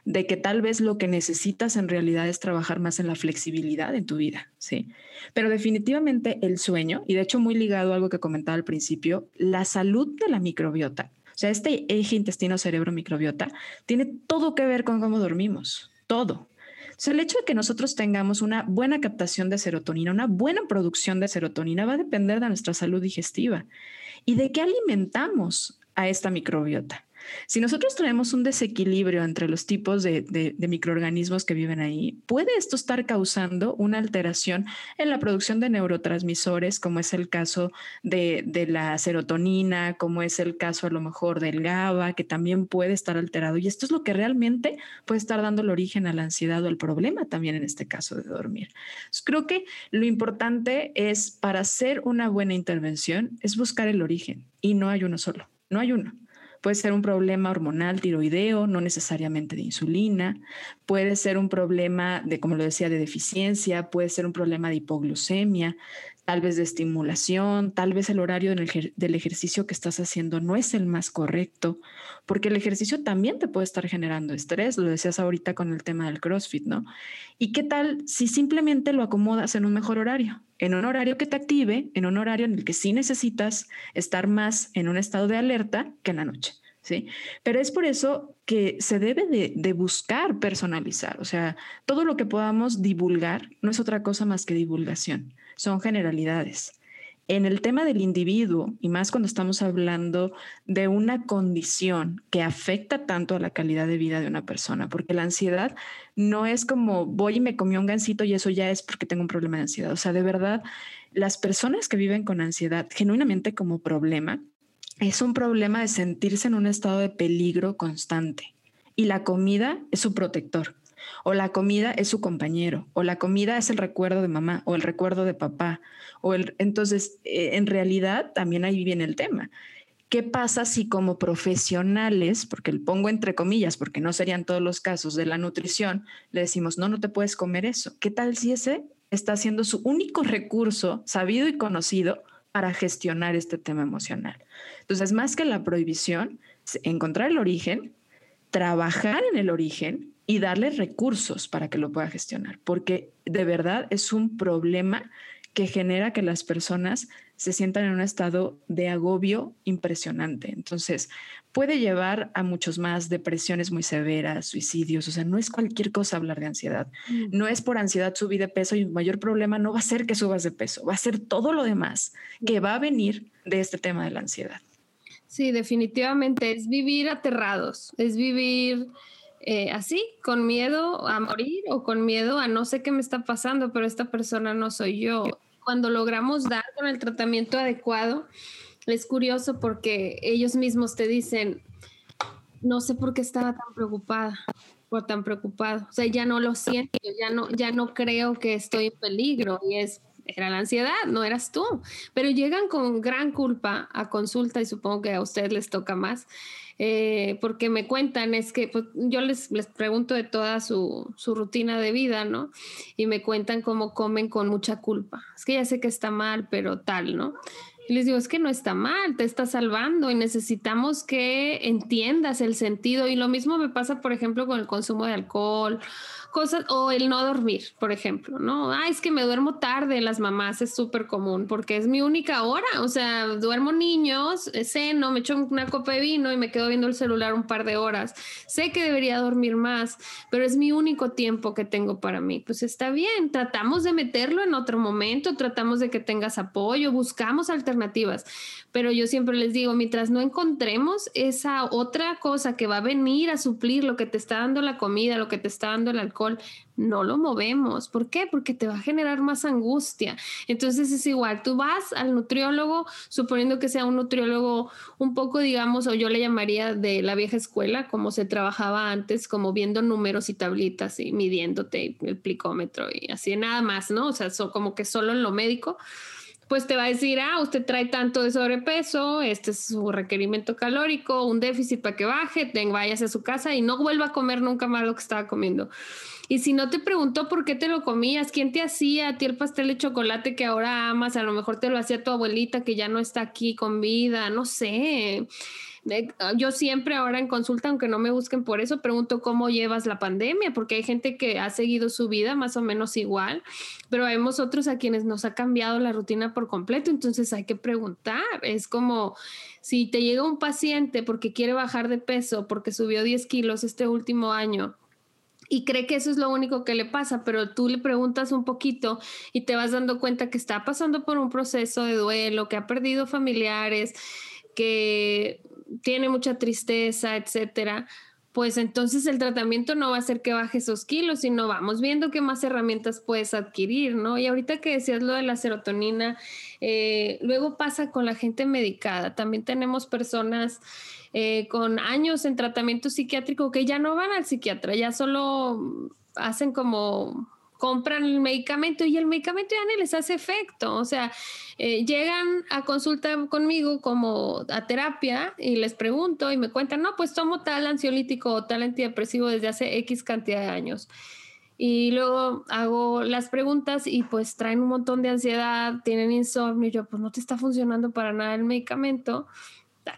de que tal vez lo que necesitas en realidad es trabajar más en la flexibilidad en tu vida, ¿sí? Pero definitivamente el sueño, y de hecho muy ligado a algo que comentaba al principio, la salud de la microbiota, o sea, este eje intestino-cerebro-microbiota, tiene todo que ver con cómo dormimos, todo. O sea, el hecho de que nosotros tengamos una buena captación de serotonina, una buena producción de serotonina va a depender de nuestra salud digestiva y de qué alimentamos a esta microbiota. Si nosotros tenemos un desequilibrio entre los tipos de, microorganismos que viven ahí, puede esto estar causando una alteración en la producción de neurotransmisores, como es el caso de, la serotonina, como es el caso a lo mejor del GABA, que también puede estar alterado. Y esto es lo que realmente puede estar dando el origen a la ansiedad o el problema también en este caso de dormir. creo que lo importante es para hacer una buena intervención es buscar el origen y no hay uno solo, no hay uno. Puede ser un problema hormonal tiroideo, no necesariamente de insulina. Puede ser un problema de, como lo decía, de deficiencia. Puede ser un problema de hipoglucemia, tal vez de estimulación, tal vez el horario del ejercicio que estás haciendo no es el más correcto, porque el ejercicio también te puede estar generando estrés, lo decías ahorita con el tema del CrossFit, ¿no? ¿Y qué tal si simplemente lo acomodas en un mejor horario? En un horario que te active, en un horario en el que sí necesitas estar más en un estado de alerta que en la noche. ¿Sí? Pero es por eso que se debe de, de, buscar personalizar, o sea, todo lo que podamos divulgar no es otra cosa más que divulgación son generalidades. En el tema del individuo, y más cuando estamos hablando de una condición que afecta tanto a la calidad de vida de una persona, porque la ansiedad no es como voy y me comí un gansito y eso ya es porque tengo un problema de ansiedad. O sea, de verdad, las personas que viven con ansiedad genuinamente como problema, es un problema de sentirse en un estado de peligro constante. Y la comida es su protector o la comida es su compañero, o la comida es el recuerdo de mamá, o el recuerdo de papá, o entonces, eh, en realidad, también ahí viene el tema. ¿Qué pasa si como profesionales, porque el pongo entre comillas, porque no serían todos los casos de la nutrición, le decimos, no, no te puedes comer eso? ¿Qué tal si ese está siendo su único recurso sabido y conocido para gestionar este tema emocional? Entonces, más que la prohibición, encontrar el origen, trabajar en el origen y darle recursos para que lo pueda gestionar, porque de verdad es un problema que genera que las personas se sientan en un estado de agobio impresionante. Entonces, puede llevar a muchos más depresiones muy severas, suicidios, o sea, no es cualquier cosa hablar de ansiedad. Mm. No es por ansiedad subir de peso y el mayor problema no va a ser que subas de peso, va a ser todo lo demás que va a venir de este tema de la ansiedad. Sí, definitivamente es vivir aterrados, es vivir eh, así, con miedo a morir o con miedo a no sé qué me está pasando, pero esta persona no soy yo. Cuando logramos dar con el tratamiento adecuado, es curioso porque ellos mismos te dicen, no sé por qué estaba tan preocupada o tan preocupado. O sea, ya no lo siento, ya no, ya no creo que estoy en peligro y es era la ansiedad, no eras tú. Pero llegan con gran culpa a consulta y supongo que a ustedes les toca más eh, porque me cuentan, es que pues, yo les, les pregunto de toda su, su, rutina de vida, ¿no? Y me cuentan cómo comen con mucha culpa. Es que ya sé que está mal, pero tal, ¿no? Y les digo, es que no está mal, te está salvando y necesitamos que entiendas el sentido. Y lo mismo me pasa, por ejemplo, con el consumo de alcohol cosas, o el no dormir, por ejemplo, ¿no? Ah, es que me duermo tarde, las mamás es súper común porque es mi única hora, o sea, duermo niños, ceno, me echo una copa de vino y me quedo viendo el celular un par de horas. Sé que debería dormir más, pero es mi único tiempo que tengo para mí. Pues está bien, tratamos de meterlo en otro momento, tratamos de que tengas apoyo, buscamos alternativas, pero yo siempre les digo, mientras no encontremos esa otra cosa que va a venir a suplir lo que te está dando la comida, lo que te está dando el no lo movemos. ¿Por qué? Porque te va a generar más angustia. Entonces es igual, tú vas al nutriólogo, suponiendo que sea un nutriólogo un poco, digamos, o yo le llamaría de la vieja escuela, como se trabajaba antes, como viendo números y tablitas y midiéndote el plicómetro y así nada más, ¿no? O sea, como que solo en lo médico pues te va a decir, ah, usted trae tanto de sobrepeso, este es su requerimiento calórico, un déficit para que baje, ten, váyase a su casa y no vuelva a comer nunca más lo que estaba comiendo. Y si no te preguntó por qué te lo comías, quién te hacía a ti el pastel de chocolate que ahora amas, a lo mejor te lo hacía tu abuelita que ya no está aquí con vida, no sé. Ah, yo siempre ahora en consulta, aunque no me busquen por eso, pregunto cómo llevas la pandemia, porque hay gente que ha seguido su vida más o menos igual, pero vemos otros a quienes nos ha cambiado la rutina por completo, entonces hay que preguntar. Es como si te llega un paciente porque quiere bajar de peso, porque subió 10 kilos este último año y cree que eso es lo único que le pasa, pero tú le preguntas un poquito y te vas dando cuenta que está pasando por un proceso de duelo, que ha perdido familiares, que tiene mucha tristeza, etcétera. Pues entonces el tratamiento no va a ser que baje esos kilos, sino vamos viendo qué más herramientas puedes adquirir, ¿no? Y ahorita que decías lo de la serotonina, eh, luego pasa con la gente medicada. También tenemos personas eh, con años en tratamiento psiquiátrico que ya no van al psiquiatra, ya solo hacen como compran el medicamento y el medicamento ya ni les hace efecto. O sea, eh, llegan a consulta conmigo como a terapia y les pregunto y me cuentan, no, pues tomo tal ansiolítico o tal antidepresivo desde hace X cantidad de años. Y luego hago las preguntas y pues traen un montón de ansiedad, tienen insomnio y yo, pues no te está funcionando para nada el medicamento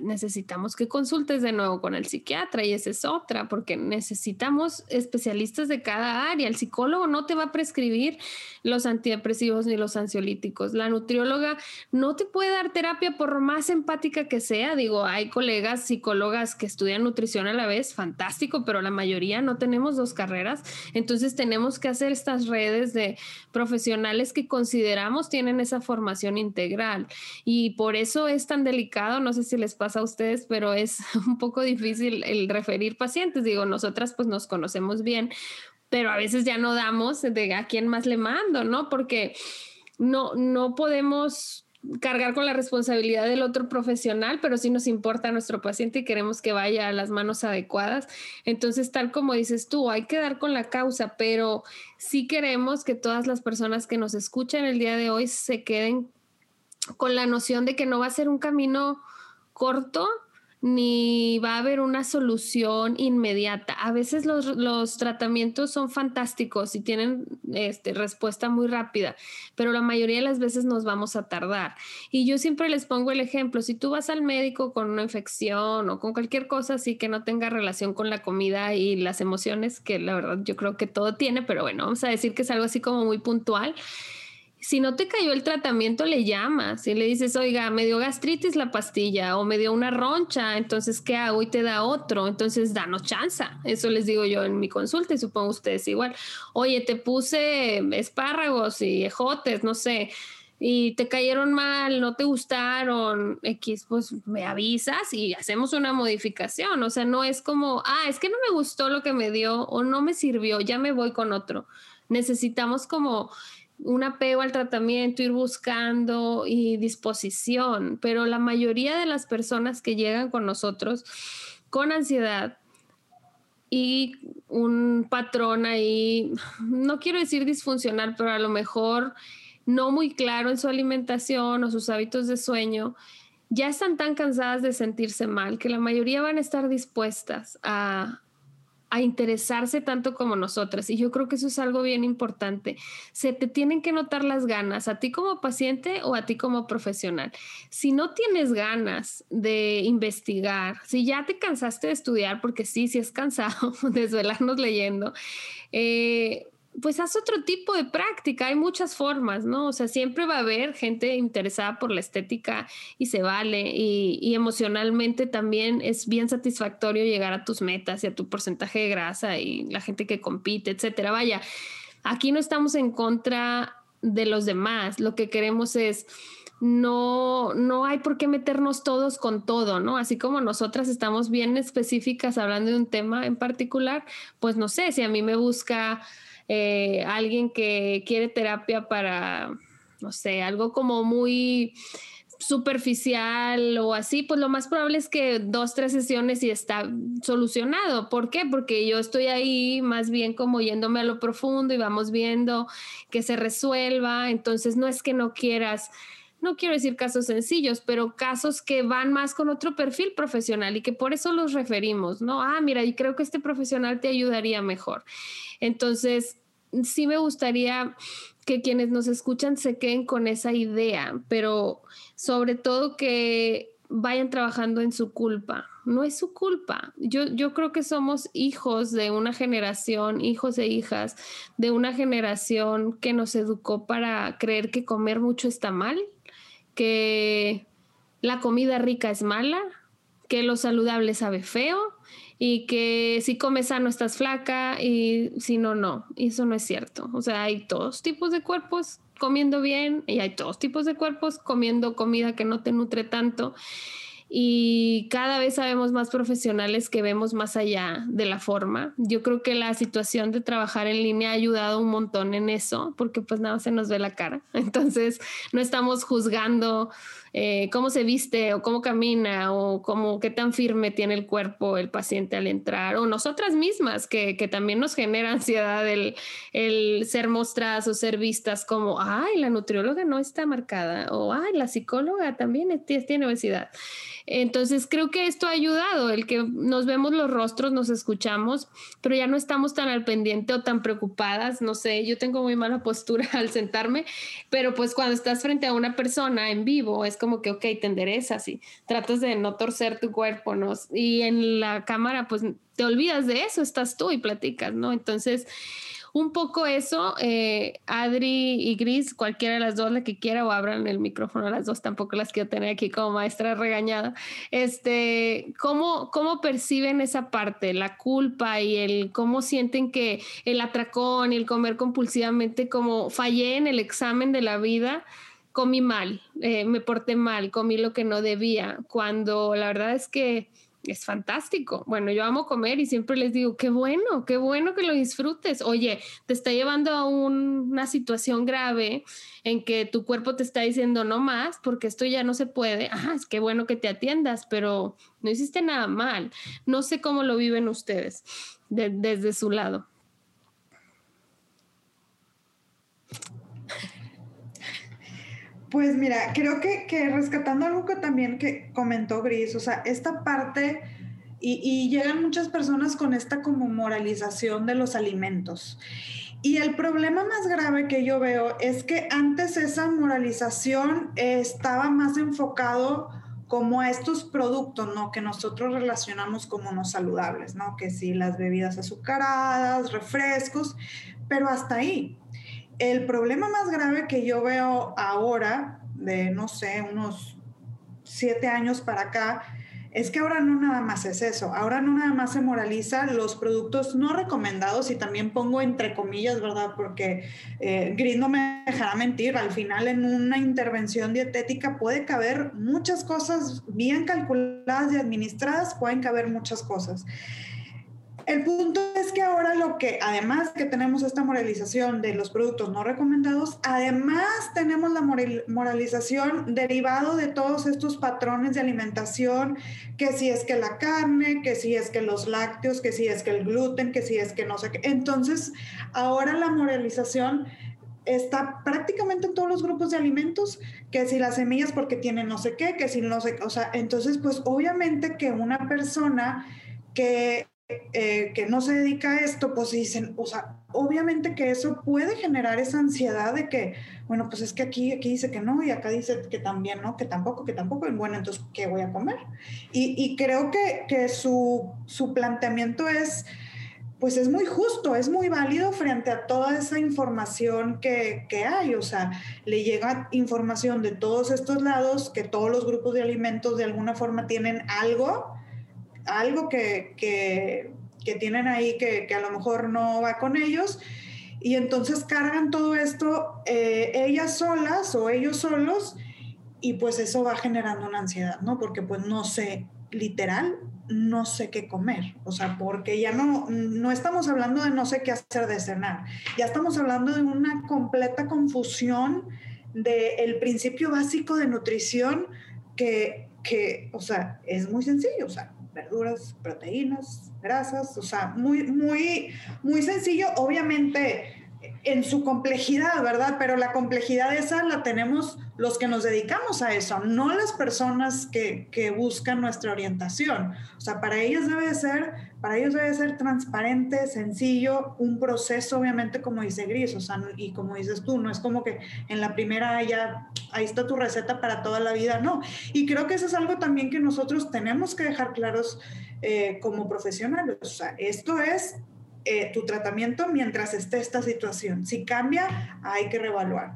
necesitamos que consultes de nuevo con el psiquiatra y esa es otra, porque necesitamos especialistas de cada área. El psicólogo no te va a prescribir los antidepresivos ni los ansiolíticos. La nutrióloga no te puede dar terapia por más empática que sea. Digo, hay colegas psicólogas que estudian nutrición a la vez, fantástico, pero la mayoría no tenemos dos carreras. Entonces tenemos que hacer estas redes de profesionales que consideramos tienen esa formación integral. Y por eso es tan delicado, no sé si les pasa a ustedes, pero es un poco difícil el referir pacientes. Digo, nosotras pues nos conocemos bien, pero a veces ya no damos de a quién más le mando, ¿no? Porque no, no podemos cargar con la responsabilidad del otro profesional, pero sí nos importa a nuestro paciente y queremos que vaya a las manos adecuadas. Entonces, tal como dices tú, hay que dar con la causa, pero sí queremos que todas las personas que nos escuchan el día de hoy se queden con la noción de que no va a ser un camino corto ni va a haber una solución inmediata. A veces los, tratamientos son fantásticos y tienen este, respuesta muy rápida, pero la mayoría de las veces nos vamos a tardar. Y yo siempre les pongo el ejemplo, si tú vas al médico con una infección o con cualquier cosa así que no tenga relación con la comida y las emociones, que la verdad yo creo que todo tiene, pero bueno, vamos a decir que es algo así como muy puntual si no te cayó el tratamiento, le llamas y le dices, oiga, me dio gastritis la pastilla o me dio una roncha, entonces, ¿qué hago? Y te da otro, entonces, danos chance. Eso les digo yo en mi consulta y supongo ustedes igual. Oye, te puse espárragos y ejotes, no sé, y te cayeron mal, no te gustaron, X, pues me avisas y hacemos una modificación. O sea, no es como, ah, es que no me gustó lo que me dio o no me sirvió, ya me voy con otro. Necesitamos como un apego al tratamiento, ir buscando y disposición, pero la mayoría de las personas que llegan con nosotros con ansiedad y un patrón ahí, no quiero decir disfuncional, pero a lo mejor no muy claro en su alimentación o sus hábitos de sueño, ya están tan cansadas de sentirse mal que la mayoría van a estar dispuestas a, a interesarse tanto como nosotras. Y yo creo que eso es algo bien importante. Se te tienen que notar las ganas, a ti como paciente o a ti como profesional. Si no tienes ganas de investigar, si ya te cansaste de estudiar, porque sí, sí es cansado desvelarnos leyendo, eh, pues haz otro tipo de práctica, hay muchas formas, ¿no? O sea, siempre va a haber gente interesada por la estética y se vale y, emocionalmente también es bien satisfactorio llegar a tus metas y a tu porcentaje de grasa y la gente que compite, etcétera. Vaya, aquí no estamos en contra de los demás, lo que queremos es no, no hay por qué meternos todos con todo, ¿no? Así como nosotras estamos bien específicas hablando de un tema en particular, pues no sé, si a mí me busca eh, alguien que quiere terapia para, no sé, algo como muy superficial o así, pues lo más probable es que dos, tres sesiones y está solucionado. ¿Por qué? Porque yo estoy ahí más bien como yéndome a lo profundo y vamos viendo que se resuelva. Entonces no es que no quieras, no quiero decir casos sencillos, pero casos que van más con otro perfil profesional y que por eso los referimos, ¿no? Ah, mira, y creo que este profesional te ayudaría mejor. Entonces, sí me gustaría que quienes nos escuchan se queden con esa idea, pero sobre todo que vayan trabajando en su culpa. No es su culpa. Yo, yo creo que somos hijos de una generación, hijos e hijas de una generación que nos educó para creer que comer mucho está mal, que la comida rica es mala, que lo saludable sabe feo y que si comes sano estás flaca y si no, no. Eso no es cierto. O sea, hay todos tipos de cuerpos comiendo bien y hay todos tipos de cuerpos comiendo comida que no te nutre tanto y cada vez sabemos más profesionales que vemos más allá de la forma. Yo creo que la situación de trabajar en línea ha ayudado un montón en eso, porque pues nada se nos ve la cara. Entonces no estamos juzgando eh, cómo se viste o cómo camina o cómo qué tan firme tiene el cuerpo el paciente al entrar o nosotras mismas que, que también nos genera ansiedad el, el ser mostradas o ser vistas como, ay, la nutrióloga no está marcada o ay, la psicóloga también tiene obesidad. Entonces creo que esto ha ayudado, el que nos vemos los rostros, nos escuchamos, pero ya no estamos tan al pendiente o tan preocupadas, no sé, yo tengo muy mala postura al sentarme, pero pues cuando estás frente a una persona en vivo es como que, ok, te enderezas y tratas de no torcer tu cuerpo, ¿no? Y en la cámara pues te olvidas de eso, estás tú y platicas, ¿no? Entonces un poco eso, eh, Adri y Gris, cualquiera de las dos, la que quiera, o abran el micrófono a las dos, tampoco las quiero tener aquí como maestra regañada. Este, ¿cómo, ¿Cómo perciben esa parte, la culpa y el cómo sienten que el atracón y el comer compulsivamente, como fallé en el examen de la vida? Comí mal, eh, me porté mal, comí lo que no debía, cuando la verdad es que es fantástico. Bueno, yo amo comer y siempre les digo, qué bueno, qué bueno que lo disfrutes. Oye, te está llevando a una situación grave en que tu cuerpo te está diciendo no más porque esto ya no se puede. Ah, es que bueno que te atiendas, pero no hiciste nada mal. No sé cómo lo viven ustedes desde su lado. Pues mira, creo que, rescatando algo que también que comentó Gris, o sea, esta parte, y, llegan muchas personas con esta como moralización de los alimentos. Y el problema más grave que yo veo es que antes esa moralización estaba más enfocado como a estos productos, ¿no? Que nosotros relacionamos como no saludables, ¿no? Que sí, las bebidas azucaradas, refrescos, pero hasta ahí. El problema más grave que yo veo ahora, de no sé, unos siete años para acá, es que ahora no nada más es eso, ahora no nada más se moraliza los productos no recomendados y también pongo entre comillas, ¿verdad? Porque eh, Gris no me dejará mentir, al final en una intervención dietética puede caber muchas cosas bien calculadas y administradas, pueden caber muchas cosas. El punto es que ahora lo que, además que tenemos esta moralización de los productos no recomendados, además tenemos la moralización derivado de todos estos patrones de alimentación, que si es que la carne, que si es que los lácteos, que si es que el gluten, que si es que no sé qué. Entonces, ahora la moralización está prácticamente en todos los grupos de alimentos, que si las semillas porque tienen no sé qué, que si no sé, o sea, entonces pues obviamente que una persona que eh, que no se dedica a esto, pues dicen, o sea, obviamente que eso puede generar esa ansiedad de que, bueno, pues es que aquí, aquí dice que no y acá dice que también no, que tampoco, que tampoco, y bueno, entonces, ¿qué voy a comer? Y, y creo que, que su, su planteamiento es, pues es muy justo, es muy válido frente a toda esa información que, que, hay. O sea, le llega información de todos estos lados, que todos los grupos de alimentos de alguna forma tienen algo algo que, que, tienen ahí que, a lo mejor no va con ellos. Y entonces cargan todo esto eh, ellas solas o ellos solos y pues eso va generando una ansiedad, ¿no? Porque pues no sé, literal, no sé qué comer. O sea, porque ya no, no estamos hablando de no sé qué hacer de cenar, ya estamos hablando de una completa confusión del principio básico de nutrición que, que, o sea, es muy sencillo. O sea, verduras, proteínas, grasas, o sea, muy, muy, muy sencillo, obviamente en su complejidad, ¿verdad? Pero la complejidad esa la tenemos los que nos dedicamos a eso, no las personas que, que, buscan nuestra orientación. O sea, para ellos debe ser, para ellos debe ser transparente, sencillo, un proceso, obviamente, como dice Gris, o sea, y como dices tú, no es como que en la primera ya, ahí está tu receta para toda la vida, no. Y creo que eso es algo también que nosotros tenemos que dejar claros eh, como profesionales. O sea, esto es eh, tu tratamiento mientras esté esta situación. Si cambia, hay que reevaluar.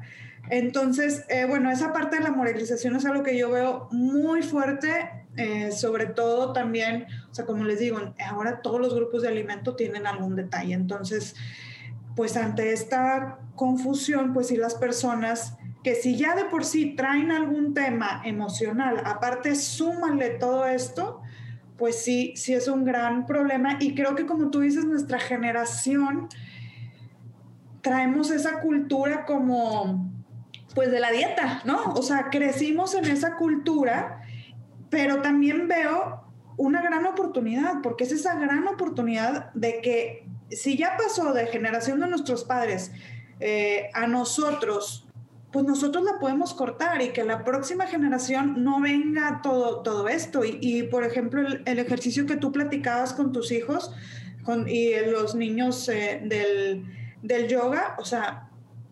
Entonces, eh, bueno, esa parte de la moralización es algo que yo veo muy fuerte eh, sobre todo también, o sea, como les digo, ahora todos los grupos de alimento tienen algún detalle. Entonces, pues ante esta confusión, pues sí las personas que si ya de por sí traen algún tema emocional, aparte súmale todo esto, pues sí, sí es un gran problema. Y creo que como tú dices, nuestra generación traemos esa cultura como, pues de la dieta, ¿no? O sea, crecimos en esa cultura pero también veo una gran oportunidad, porque es esa gran oportunidad de que si ya pasó de generación de nuestros padres eh, a nosotros, pues nosotros la podemos cortar y que la próxima generación no venga todo, todo esto. Y, por ejemplo, el, ejercicio que tú platicabas con tus hijos con, y los niños eh, del, del yoga, o sea,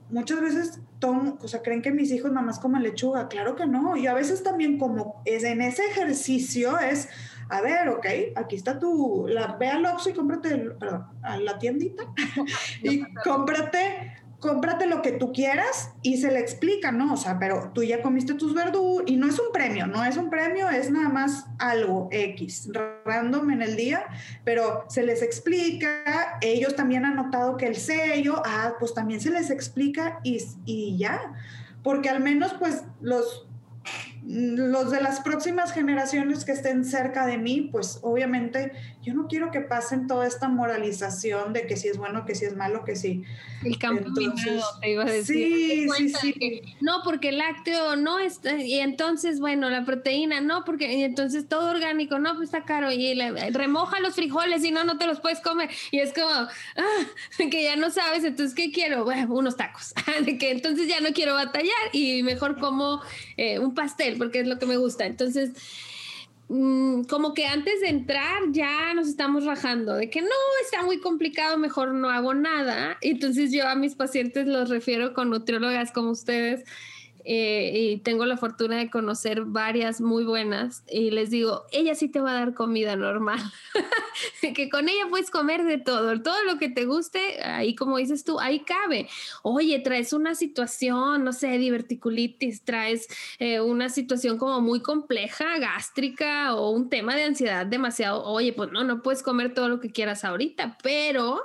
muchas veces o sea, creen que mis hijos nada más comen lechuga. Claro que no. Y a veces también como es en ese ejercicio es, a ver, ok, aquí está tu, la, ve al Oxxo y cómprate, perdón, a la tiendita y cómprate cómprate lo que tú quieras y se le explica, ¿no? O sea, pero tú ya comiste tus verduras y no es un premio, no es un premio, es nada más algo X, random en el día, pero se les explica, ellos también han notado que el sello, ah, pues también se les explica y, y ya, porque al menos pues los los de las próximas generaciones que estén cerca de mí, pues obviamente yo no quiero que pasen toda esta moralización de que si es bueno, que si es malo, que sí. El campo te iba a decir. Sí, sí, sí. no, porque el lácteo no está, y entonces, bueno, la proteína no, porque y entonces todo orgánico, no, pues está caro, y remoja los frijoles, y no, no te los puedes comer. Y es como, ah, que ya no sabes, entonces, ¿qué quiero? Bueno, unos tacos. de que entonces ya no quiero batallar y mejor como eh, un pastel porque es lo que me gusta. Entonces, mm, como que antes de entrar ya nos estamos rajando de que no, está muy complicado, mejor no hago nada. Entonces yo a mis pacientes los refiero con nutriólogas como ustedes eh, y tengo la fortuna de conocer varias muy buenas y les digo, ella sí te va a dar comida normal, que con ella puedes comer de todo, todo lo que te guste, ahí como dices tú, ahí cabe. Oye, traes una situación, no sé, diverticulitis, traes eh, una situación como muy compleja, gástrica o un tema de ansiedad demasiado, oye, pues no, no puedes comer todo lo que quieras ahorita, pero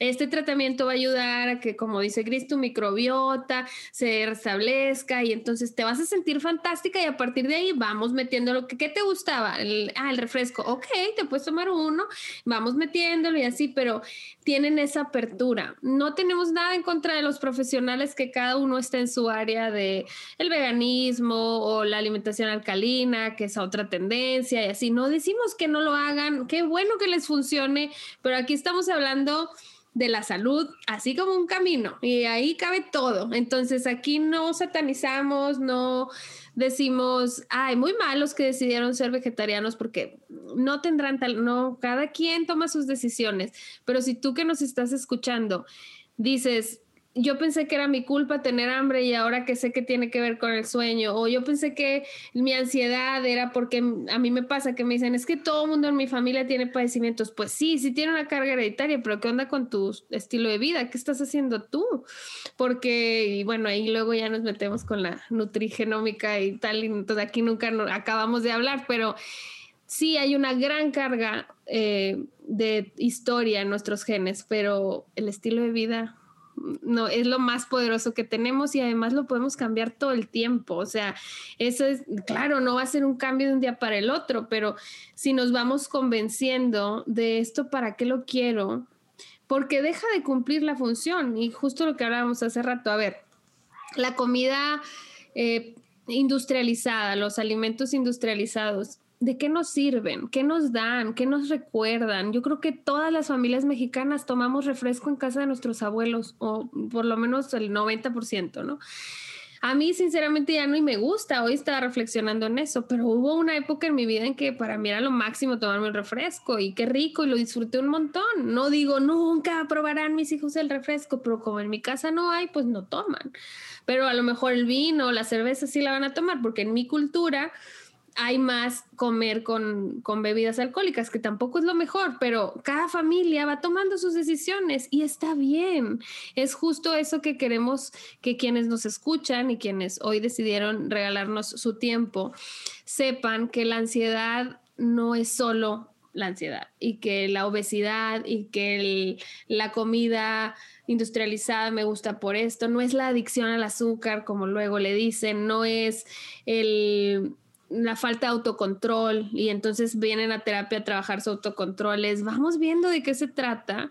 este tratamiento va a ayudar a que, como dice Gris, tu microbiota se restablezca y entonces te vas a sentir fantástica y a partir de ahí vamos metiendo lo que ¿qué te gustaba, el, ah, el refresco, ok, te puedes tomar uno, vamos metiéndolo y así, pero tienen esa apertura. No tenemos nada en contra de los profesionales que cada uno está en su área de el veganismo o la alimentación alcalina, que es otra tendencia y así. No decimos que no lo hagan, qué bueno que les funcione, pero aquí estamos hablando de la salud, así como un camino, y ahí cabe todo. Entonces aquí no satanizamos, no decimos, ay, muy malos que decidieron ser vegetarianos porque no tendrán tal, no, cada quien toma sus decisiones, pero si tú que nos estás escuchando dices, yo pensé que era mi culpa tener hambre y ahora que sé que tiene que ver con el sueño, o yo pensé que mi ansiedad era porque a mí me pasa que me dicen, es que todo el mundo en mi familia tiene padecimientos. Pues sí, sí tiene una carga hereditaria, pero ¿qué onda con tu estilo de vida? ¿Qué estás haciendo tú? Porque, y bueno, ahí luego ya nos metemos con la nutrigenómica y tal, y entonces aquí nunca acabamos de hablar, pero sí hay una gran carga eh, de historia en nuestros genes, pero el estilo de vida no es lo más poderoso que tenemos y además lo podemos cambiar todo el tiempo. O sea, eso es, claro, no va a ser un cambio de un día para el otro, pero si nos vamos convenciendo de esto, ¿para qué lo quiero? Porque deja de cumplir la función y justo lo que hablábamos hace rato, a ver, la comida eh, industrializada, los alimentos industrializados, ¿de qué nos sirven? ¿Qué nos dan? ¿Qué nos recuerdan? Yo creo que todas las familias mexicanas tomamos refresco en casa de nuestros abuelos, o por lo menos el 90%, ¿no? A mí sinceramente ya no y me gusta, hoy estaba reflexionando en eso, pero hubo una época en mi vida en que para mí era lo máximo tomarme el refresco y qué rico y lo disfruté un montón. No digo nunca probarán mis hijos el refresco, pero como en mi casa no hay, pues no toman. Pero a lo mejor el vino o la cerveza sí la van a tomar porque en mi cultura hay más comer con, bebidas alcohólicas, que tampoco es lo mejor, pero cada familia va tomando sus decisiones y está bien. Es justo eso que queremos que quienes nos escuchan y quienes hoy decidieron regalarnos su tiempo sepan que la ansiedad no es solo la ansiedad y que la obesidad y que la comida industrializada me gusta por esto, no es la adicción al azúcar como luego le dicen, no es el la falta de autocontrol y entonces vienen a terapia a trabajar su autocontroles. Vamos viendo de qué se trata,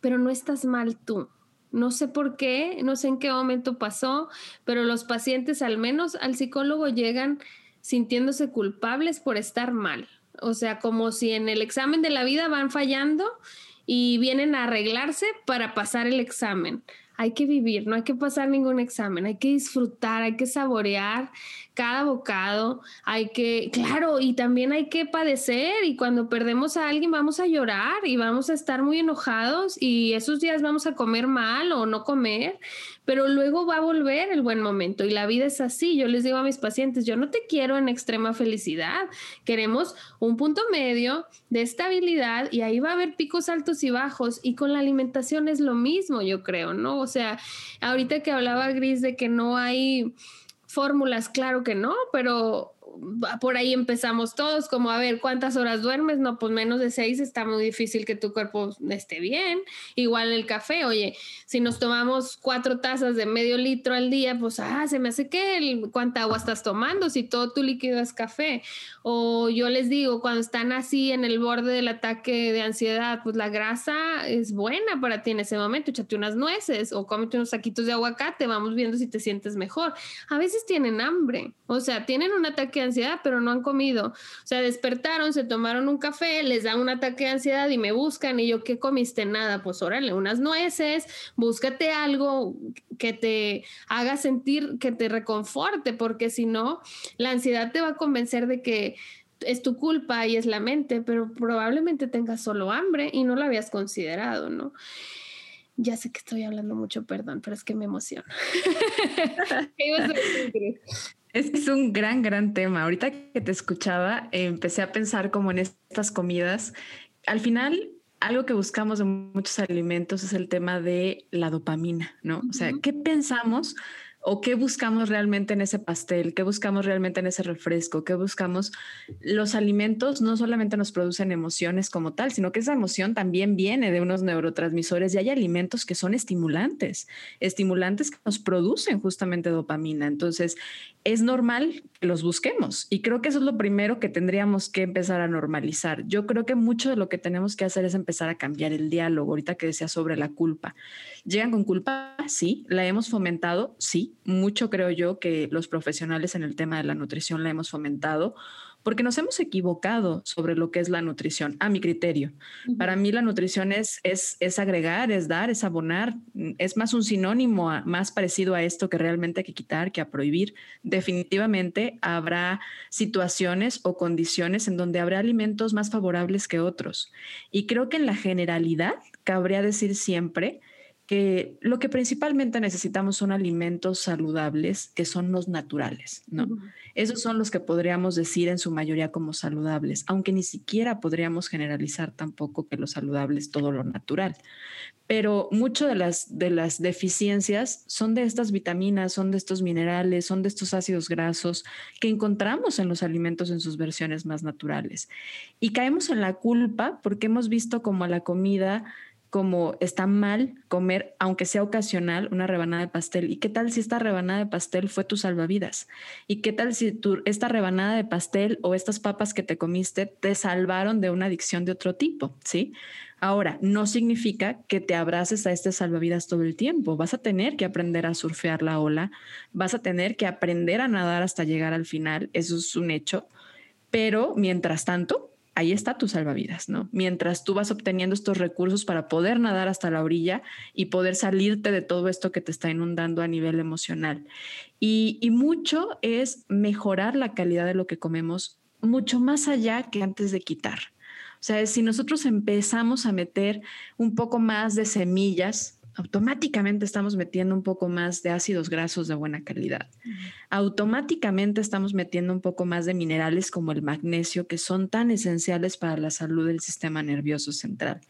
pero no estás mal tú. No sé por qué, no sé en qué momento pasó, pero los pacientes al menos al psicólogo llegan sintiéndose culpables por estar mal. O sea, como si en el examen de la vida van fallando y vienen a arreglarse para pasar el examen hay que vivir, no hay que pasar ningún examen, hay que disfrutar, hay que saborear cada bocado, hay que, claro, y también hay que padecer y cuando perdemos a alguien vamos a llorar y vamos a estar muy enojados y esos días vamos a comer mal o no comer, pero luego va a volver el buen momento y la vida es así. Yo les digo a mis pacientes, yo no te quiero en extrema felicidad, queremos un punto medio de estabilidad y ahí va a haber picos altos y bajos y con la alimentación es lo mismo, yo creo, ¿no? O sea, ahorita que hablaba Gris de que no hay fórmulas, claro que no, pero por ahí empezamos todos, como a ver cuántas horas duermes, no, pues menos de seis está muy difícil que tu cuerpo esté bien. Igual el café, oye, si nos tomamos cuatro tazas de medio litro al día, pues, ah, se me hace que cuánta agua estás tomando si todo tu líquido es café. O yo les digo, cuando están así en el borde del ataque de ansiedad, pues la grasa es buena para ti en ese momento, échate unas nueces o cómete unos saquitos de aguacate, vamos viendo si te sientes mejor. A veces tienen hambre, o sea, tienen un ataque de ansiedad, pero no han comido. O sea, despertaron, se tomaron un café, les da un ataque de ansiedad y me buscan y yo, ¿qué comiste? Nada, pues órale, unas nueces, búscate algo que te haga sentir, que te reconforte, porque si no, la ansiedad te va a convencer de que es tu culpa y es la mente, pero probablemente tengas solo hambre y no lo habías considerado, ¿no? Ya sé que estoy hablando mucho, perdón, pero es que me emociona. Es un gran, gran tema. Ahorita que te escuchaba, empecé a pensar como en estas comidas. Al final, algo que buscamos de muchos alimentos es el tema de la dopamina, ¿no? O sea, ¿qué pensamos o qué buscamos realmente en ese pastel, qué buscamos realmente en ese refresco, qué buscamos. Los alimentos no solamente nos producen emociones como tal, sino que esa emoción también viene de unos neurotransmisores y hay alimentos que son estimulantes, estimulantes que nos producen justamente dopamina. Entonces, es normal que los busquemos y creo que eso es lo primero que tendríamos que empezar a normalizar. Yo creo que mucho de lo que tenemos que hacer es empezar a cambiar el diálogo. Ahorita que decía sobre la culpa. ¿Llegan con culpa? Sí. ¿La hemos fomentado? Sí. Mucho creo yo que los profesionales en el tema de la nutrición la hemos fomentado porque nos hemos equivocado sobre lo que es la nutrición, a mi criterio. Para mí la nutrición es, es, es, agregar, es dar, es abonar, es más un sinónimo, más parecido a esto que realmente hay que quitar, que a prohibir. Definitivamente habrá situaciones o condiciones en donde habrá alimentos más favorables que otros. Y creo que en la generalidad cabría decir siempre que lo que principalmente necesitamos son alimentos saludables que son los naturales, ¿no? Esos son los que podríamos decir en su mayoría como saludables, aunque ni siquiera podríamos generalizar tampoco que lo saludable es todo lo natural. Pero mucho de las, de las deficiencias son de estas vitaminas, son de estos minerales, son de estos ácidos grasos que encontramos en los alimentos en sus versiones más naturales. Y caemos en la culpa porque hemos visto como la comida como está mal comer, aunque sea ocasional, una rebanada de pastel. ¿Y qué tal si esta rebanada de pastel fue tu salvavidas? ¿Y qué tal si esta rebanada de pastel o estas papas que te comiste te salvaron de una adicción de otro tipo? ¿Sí? Ahora, no significa que te abraces a este salvavidas todo el tiempo. Vas a tener que aprender a surfear la ola, vas a tener que aprender a nadar hasta llegar al final, eso es un hecho. Pero mientras tanto, ahí está tu salvavidas, ¿no? Mientras tú vas obteniendo estos recursos para poder nadar hasta la orilla y poder salirte de todo esto que te está inundando a nivel emocional. Y, y mucho es mejorar la calidad de lo que comemos mucho más allá que antes de quitar. O sea, si nosotros empezamos a meter un poco más de semillas automáticamente estamos metiendo un poco más de ácidos grasos de buena calidad. Automáticamente estamos metiendo un poco más de minerales como el magnesio, que son tan esenciales para la salud del sistema nervioso central.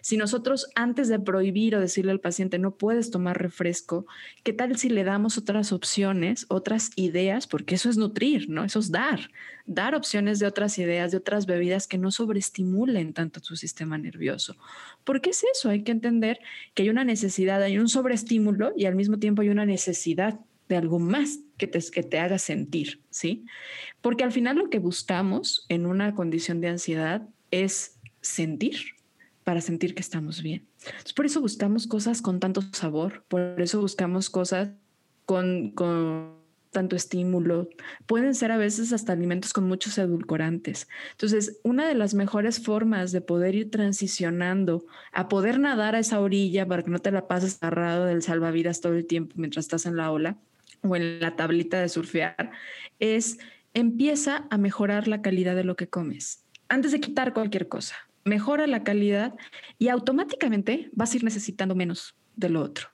Si nosotros antes de prohibir o decirle al paciente no puedes tomar refresco, ¿qué tal si le damos otras opciones, otras ideas? Porque eso es nutrir, ¿no? Eso es dar, dar opciones de otras ideas, de otras bebidas que no sobreestimulen tanto su sistema nervioso. ¿Por qué es eso? Hay que entender que hay una necesidad, hay un sobreestímulo y al mismo tiempo hay una necesidad de algo más que te, que te haga sentir, ¿sí? Porque al final lo que buscamos en una condición de ansiedad es sentir para sentir que estamos bien. por eso buscamos cosas con tanto sabor, por eso buscamos cosas con, con tanto estímulo. Pueden ser a veces hasta alimentos con muchos edulcorantes. Entonces, una de las mejores formas de poder ir transicionando a poder nadar a esa orilla para que no te la pases agarrado del salvavidas todo el tiempo mientras estás en la ola o en la tablita de surfear es empieza a mejorar la calidad de lo que comes antes de quitar cualquier cosa. Mejora la calidad y automáticamente vas a ir necesitando menos de lo otro.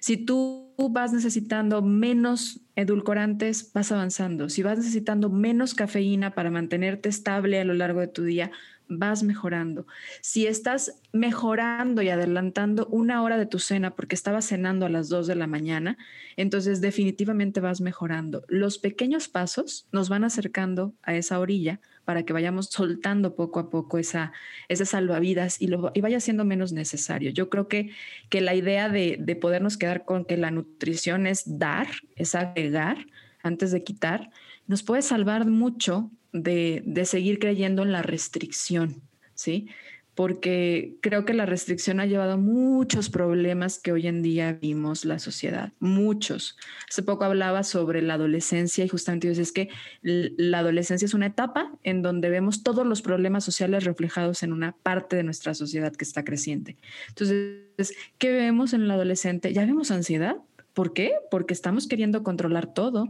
Si tú vas necesitando menos edulcorantes, vas avanzando. Si vas necesitando menos cafeína para mantenerte estable a lo largo de tu día, vas mejorando. Si estás mejorando y adelantando una hora de tu cena porque estabas cenando a las 2 de la mañana, entonces definitivamente vas mejorando. Los pequeños pasos nos van acercando a esa orilla para que vayamos soltando poco a poco esa, ese salvavidas y, lo, y vaya siendo menos necesario. Yo creo que, que la idea de, de podernos quedar con que la nutrición es dar, es agregar antes de quitar, nos puede salvar mucho de, de seguir creyendo en la restricción, ¿sí? porque creo que la restricción ha llevado muchos problemas que hoy en día vimos la sociedad, muchos. Hace poco hablaba sobre la adolescencia y justamente yo es que la adolescencia es una etapa en donde vemos todos los problemas sociales reflejados en una parte de nuestra sociedad que está creciente. Entonces, ¿qué vemos en el adolescente? Ya vemos ansiedad. ¿Por qué? Porque estamos queriendo controlar todo,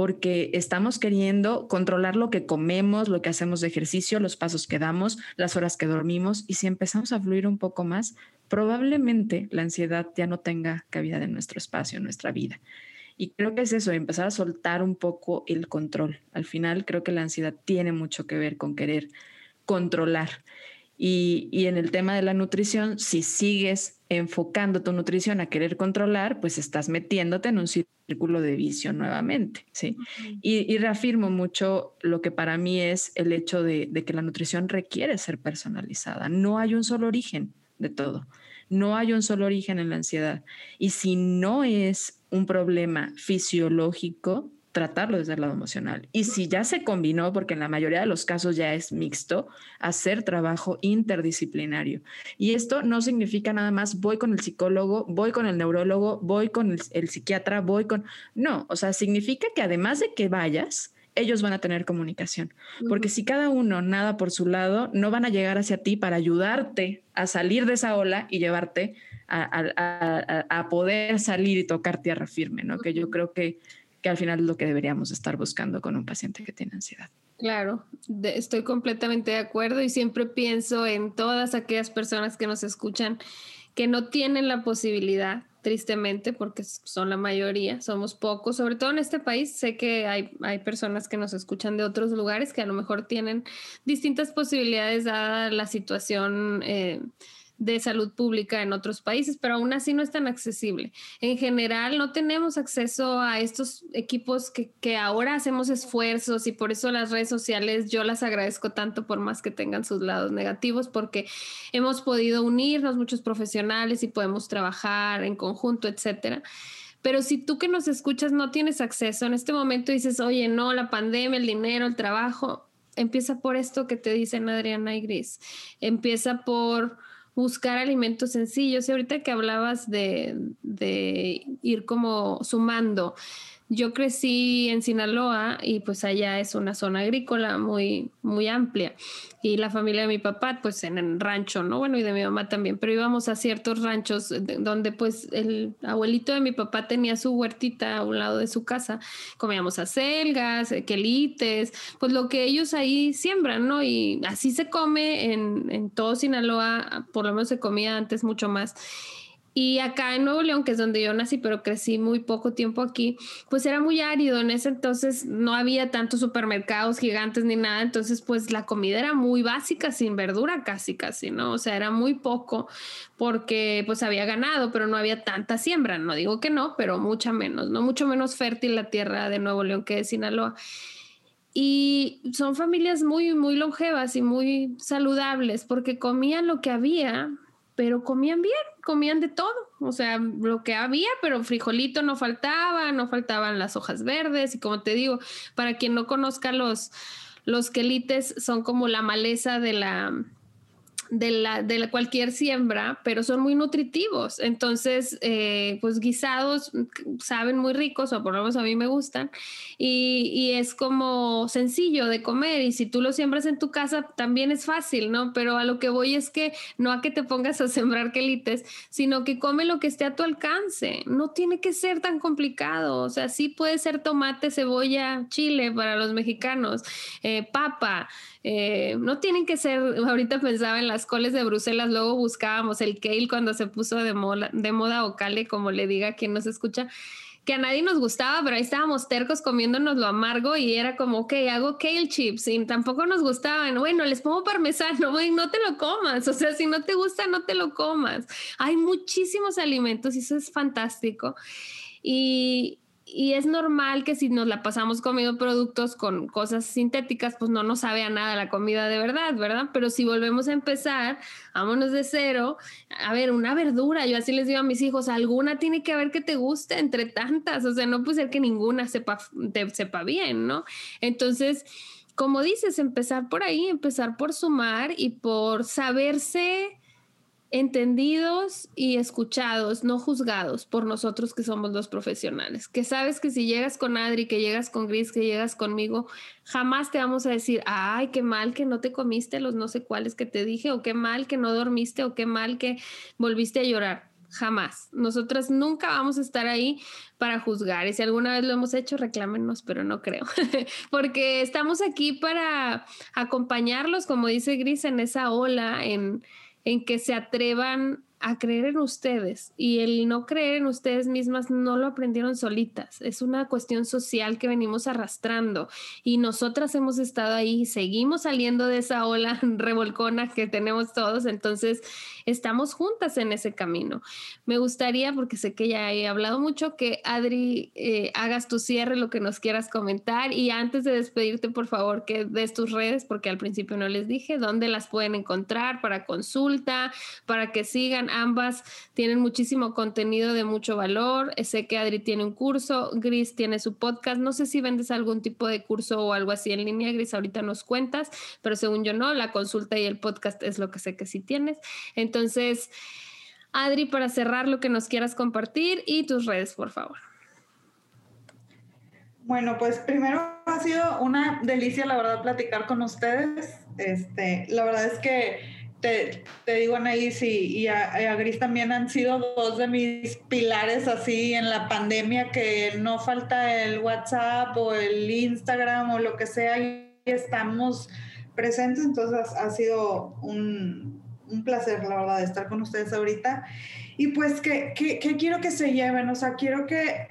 porque estamos queriendo controlar lo que comemos, lo que hacemos de ejercicio, los pasos que damos, las horas que dormimos y si empezamos a fluir un poco más, probablemente la ansiedad ya no tenga cabida en nuestro espacio, en nuestra vida. Y creo que es eso, empezar a soltar un poco el control. Al final creo que la ansiedad tiene mucho que ver con querer controlar. Y, y en el tema de la nutrición, si sigues enfocando tu nutrición a querer controlar, pues estás metiéndote en un círculo de vicio nuevamente, ¿sí? y, reafirmo mucho lo que para mí es el hecho de, de que la nutrición requiere ser personalizada. No hay un solo origen de todo. No hay un solo origen en la ansiedad. Y si no es un problema fisiológico, tratarlo desde el lado emocional. Y si ya se combinó, porque en la mayoría de los casos ya es mixto, hacer trabajo interdisciplinario. Y esto no significa nada más voy con el psicólogo, voy con el neurólogo, voy con el, psiquiatra, voy con... No, o sea, significa que además de que vayas, ellos van a tener comunicación. Porque si cada uno nada por su lado, no van a llegar hacia ti para ayudarte a salir de esa ola y llevarte a, a poder salir y tocar tierra firme, ¿no? Que yo creo que que al final es lo que deberíamos estar buscando con un paciente que tiene ansiedad. Claro, estoy completamente de acuerdo y siempre pienso en todas aquellas personas que nos escuchan que no tienen la posibilidad, tristemente, porque son la mayoría, somos pocos, sobre todo en este país. Sé que hay, hay personas que nos escuchan de otros lugares que a lo mejor tienen distintas posibilidades dada la situación. Eh, de salud pública en otros países, pero aún así no es tan accesible. En general, no tenemos acceso a estos equipos que, que, ahora hacemos esfuerzos y por eso las redes sociales yo las agradezco tanto por más que tengan sus lados negativos, porque hemos podido unirnos muchos profesionales y podemos trabajar en conjunto, etcétera. Pero si tú que nos escuchas no tienes acceso, en este momento dices, oye, no, la pandemia, el dinero, el trabajo, empieza por esto que te dicen Adriana y Gris. Empieza por buscar alimentos sencillos. Y ahorita que hablabas de, de ir como sumando, yo crecí en Sinaloa y pues allá es una zona agrícola muy, muy amplia. Y la familia de mi papá, pues en el rancho, ¿no? Bueno, y de mi mamá también, pero íbamos a ciertos ranchos donde pues el abuelito de mi papá tenía su huertita a un lado de su casa. Comíamos acelgas, quelites, pues lo que ellos ahí siembran, ¿no? Y así se come en, en todo Sinaloa, por lo menos se comía antes mucho más. Y acá en Nuevo León, que es donde yo nací, pero crecí muy poco tiempo aquí, pues era muy árido. En ese entonces no había tantos supermercados gigantes ni nada. Entonces, pues la comida era muy básica, sin verdura casi, casi, ¿no? O sea, era muy poco porque pues había ganado, pero no había tanta siembra. No digo que no, pero mucha menos, ¿no? Mucho menos fértil la tierra de Nuevo León que de Sinaloa. Y son familias muy, muy longevas y muy saludables porque comían lo que había, pero comían bien, comían de todo, o sea, lo que había, pero frijolito no faltaba, no faltaban las hojas verdes y como te digo, para quien no conozca los, los quelites son como la maleza de la, de, la, de la cualquier siembra, pero son muy nutritivos. Entonces, eh, pues guisados saben muy ricos, o por lo menos a mí me gustan, y, y, es como sencillo de comer. Y si tú lo siembras en tu casa, también es fácil, ¿no? Pero a lo que voy es que no a que te pongas a sembrar quelites, sino que come lo que esté a tu alcance. No tiene que ser tan complicado. O sea, sí puede ser tomate, cebolla, chile para los mexicanos, eh, papa. Eh, no tienen que ser, ahorita pensaba en las coles de Bruselas, luego buscábamos el kale cuando se puso de moda, o cale, como le diga quien nos escucha, que a nadie nos gustaba, pero ahí estábamos tercos comiéndonos lo amargo y era como, ok, hago kale chips y tampoco nos gustaban. Bueno, les pongo parmesano, güey, no te lo comas. O sea, si no te gusta, no te lo comas. Hay muchísimos alimentos y eso es fantástico. Y, y es normal que si nos la pasamos comiendo productos con cosas sintéticas, pues no nos sabe a nada la comida de verdad, ¿verdad? Pero si volvemos a empezar, vámonos de cero, a ver, una verdura, yo así les digo a mis hijos, alguna tiene que haber que te guste entre tantas, o sea, no puede ser que ninguna sepa, te sepa bien, ¿no? Entonces, como dices, empezar por ahí, empezar por sumar y por saberse entendidos y escuchados, no juzgados por nosotros que somos los profesionales. Que sabes que si llegas con Adri, que llegas con Gris, que llegas conmigo, jamás te vamos a decir, ay, qué mal que no te comiste los no sé cuáles que te dije, o qué mal que no dormiste, o qué mal que volviste a llorar. Jamás. Nosotras nunca vamos a estar ahí para juzgar. Y si alguna vez lo hemos hecho, reclámenos, pero no creo. Porque estamos aquí para acompañarlos, como dice Gris, en esa ola, en, en que se atrevan a creer en ustedes y el no creer en ustedes mismas no lo aprendieron solitas, es una cuestión social que venimos arrastrando y nosotras hemos estado ahí, seguimos saliendo de esa ola revolcona que tenemos todos, entonces estamos juntas en ese camino. Me gustaría, porque sé que ya he hablado mucho, que Adri eh, hagas tu cierre, lo que nos quieras comentar y antes de despedirte, por favor, que des tus redes, porque al principio no les dije, dónde las pueden encontrar para consulta, para que sigan ambas tienen muchísimo contenido de mucho valor. Sé que Adri tiene un curso, Gris tiene su podcast. No sé si vendes algún tipo de curso o algo así en línea, Gris, ahorita nos cuentas, pero según yo no, la consulta y el podcast es lo que sé que sí tienes. Entonces, Adri, para cerrar lo que nos quieras compartir y tus redes, por favor. Bueno, pues primero ha sido una delicia, la verdad, platicar con ustedes. Este, la verdad es que te, te, digo, Anaís y, y, a, Gris también han sido dos de mis pilares así en la pandemia, que no falta el WhatsApp o el Instagram o lo que sea, y estamos presentes, entonces ha sido un, un placer, la verdad, de estar con ustedes ahorita. Y pues, ¿qué, qué, qué quiero que se lleven? O sea, quiero que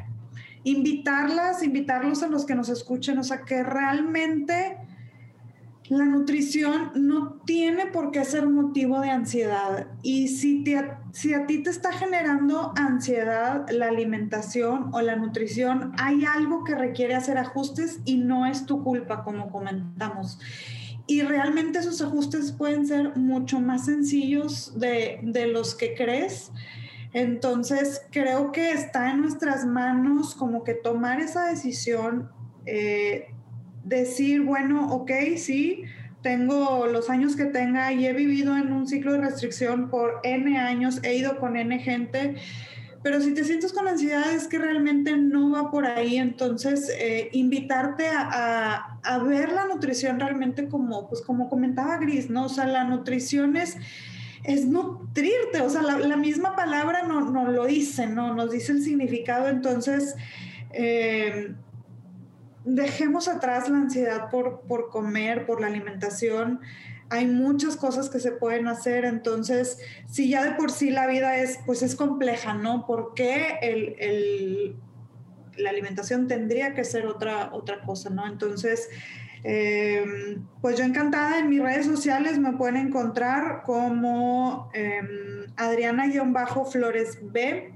invitarlas, invitarlos a los que nos escuchen, o sea, que realmente la nutrición no tiene por qué ser motivo de ansiedad y si, si a ti te está generando ansiedad la alimentación o la nutrición, hay algo que requiere hacer ajustes y no es tu culpa, como comentamos. Y realmente esos ajustes pueden ser mucho más sencillos de, los que crees. Entonces, creo que está en nuestras manos como que tomar esa decisión. Eh, decir, bueno, ok, sí, tengo los años que tenga y he vivido en un ciclo de restricción por N años, he ido con N gente, pero si te sientes con ansiedad es que realmente no va por ahí, entonces eh, invitarte a, a, ver la nutrición realmente como, pues como comentaba Gris, ¿no? O sea, la nutrición es es nutrirte, o sea, la, misma palabra no, no, lo dice, ¿no? Nos dice el significado, entonces, eh, dejemos atrás la ansiedad por, por comer, por la alimentación. hay muchas cosas que se pueden hacer, entonces, si ya de por sí la vida es, pues es compleja, ¿no? ¿Por qué el, la alimentación tendría que ser otra, otra cosa, ¿no? Entonces, eh, pues yo encantada en mis redes sociales me pueden encontrar como eh, Adriana-Flores B.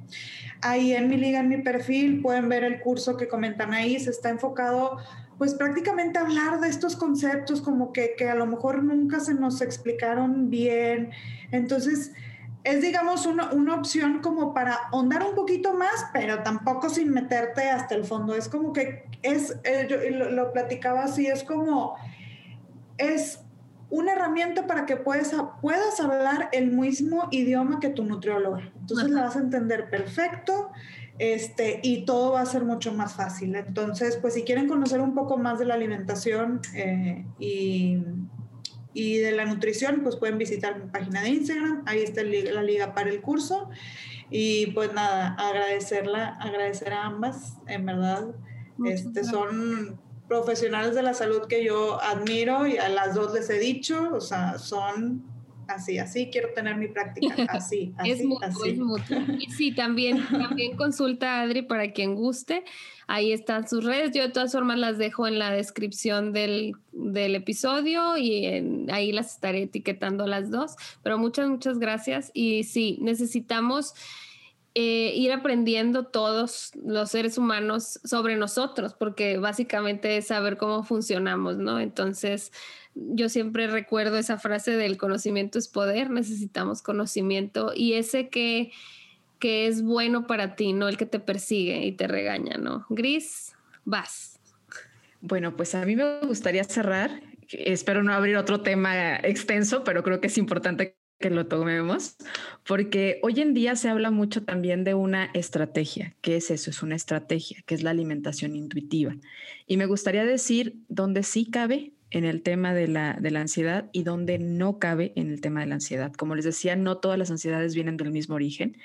Ahí en mi liga, en mi perfil, pueden ver el curso que comentan ahí. Se está enfocado pues prácticamente hablar de estos conceptos como que, que a lo mejor nunca se nos explicaron bien. Entonces, es, digamos, una, una, opción como para ahondar un poquito más, pero tampoco sin meterte hasta el fondo. Es como que es, eh, yo lo, platicaba así, es como, es una herramienta para que puedas, puedas hablar el mismo idioma que tu nutrióloga. Entonces la vas a entender perfecto este, y todo va a ser mucho más fácil. Entonces, pues si quieren conocer un poco más de la alimentación eh, y, y, de la nutrición, pues pueden visitar mi página de Instagram, ahí está la liga para el curso. Y pues nada, agradecerla, agradecer a ambas, en verdad. este, son profesionales de la salud que yo admiro y a las dos les he dicho, o sea, son así, así quiero tener mi práctica, así, así, es mutuo, Es mutuo. Y sí, también, también consulta a Adri para quien guste. Ahí están sus redes. Yo de todas formas las dejo en la descripción del, del episodio y ahí las estaré etiquetando las dos. Pero muchas, muchas gracias. Y sí, necesitamos eh, ir aprendiendo todos los seres humanos sobre nosotros, porque básicamente es saber cómo funcionamos, ¿no? Entonces, yo siempre recuerdo esa frase del conocimiento es poder, necesitamos conocimiento y ese que, que es bueno para ti, no el que te persigue y te regaña, ¿no? Gris, vas. Bueno, pues a mí me gustaría cerrar. Espero no abrir otro tema extenso, pero creo que es importante que lo tomemos, porque hoy en día se habla mucho también de una estrategia. ¿Qué es eso? Es una estrategia, que es la alimentación intuitiva. Y me gustaría decir dónde sí cabe en el tema de la, de la ansiedad y dónde no cabe en el tema de la ansiedad. Como les decía, no todas las ansiedades vienen del mismo origen.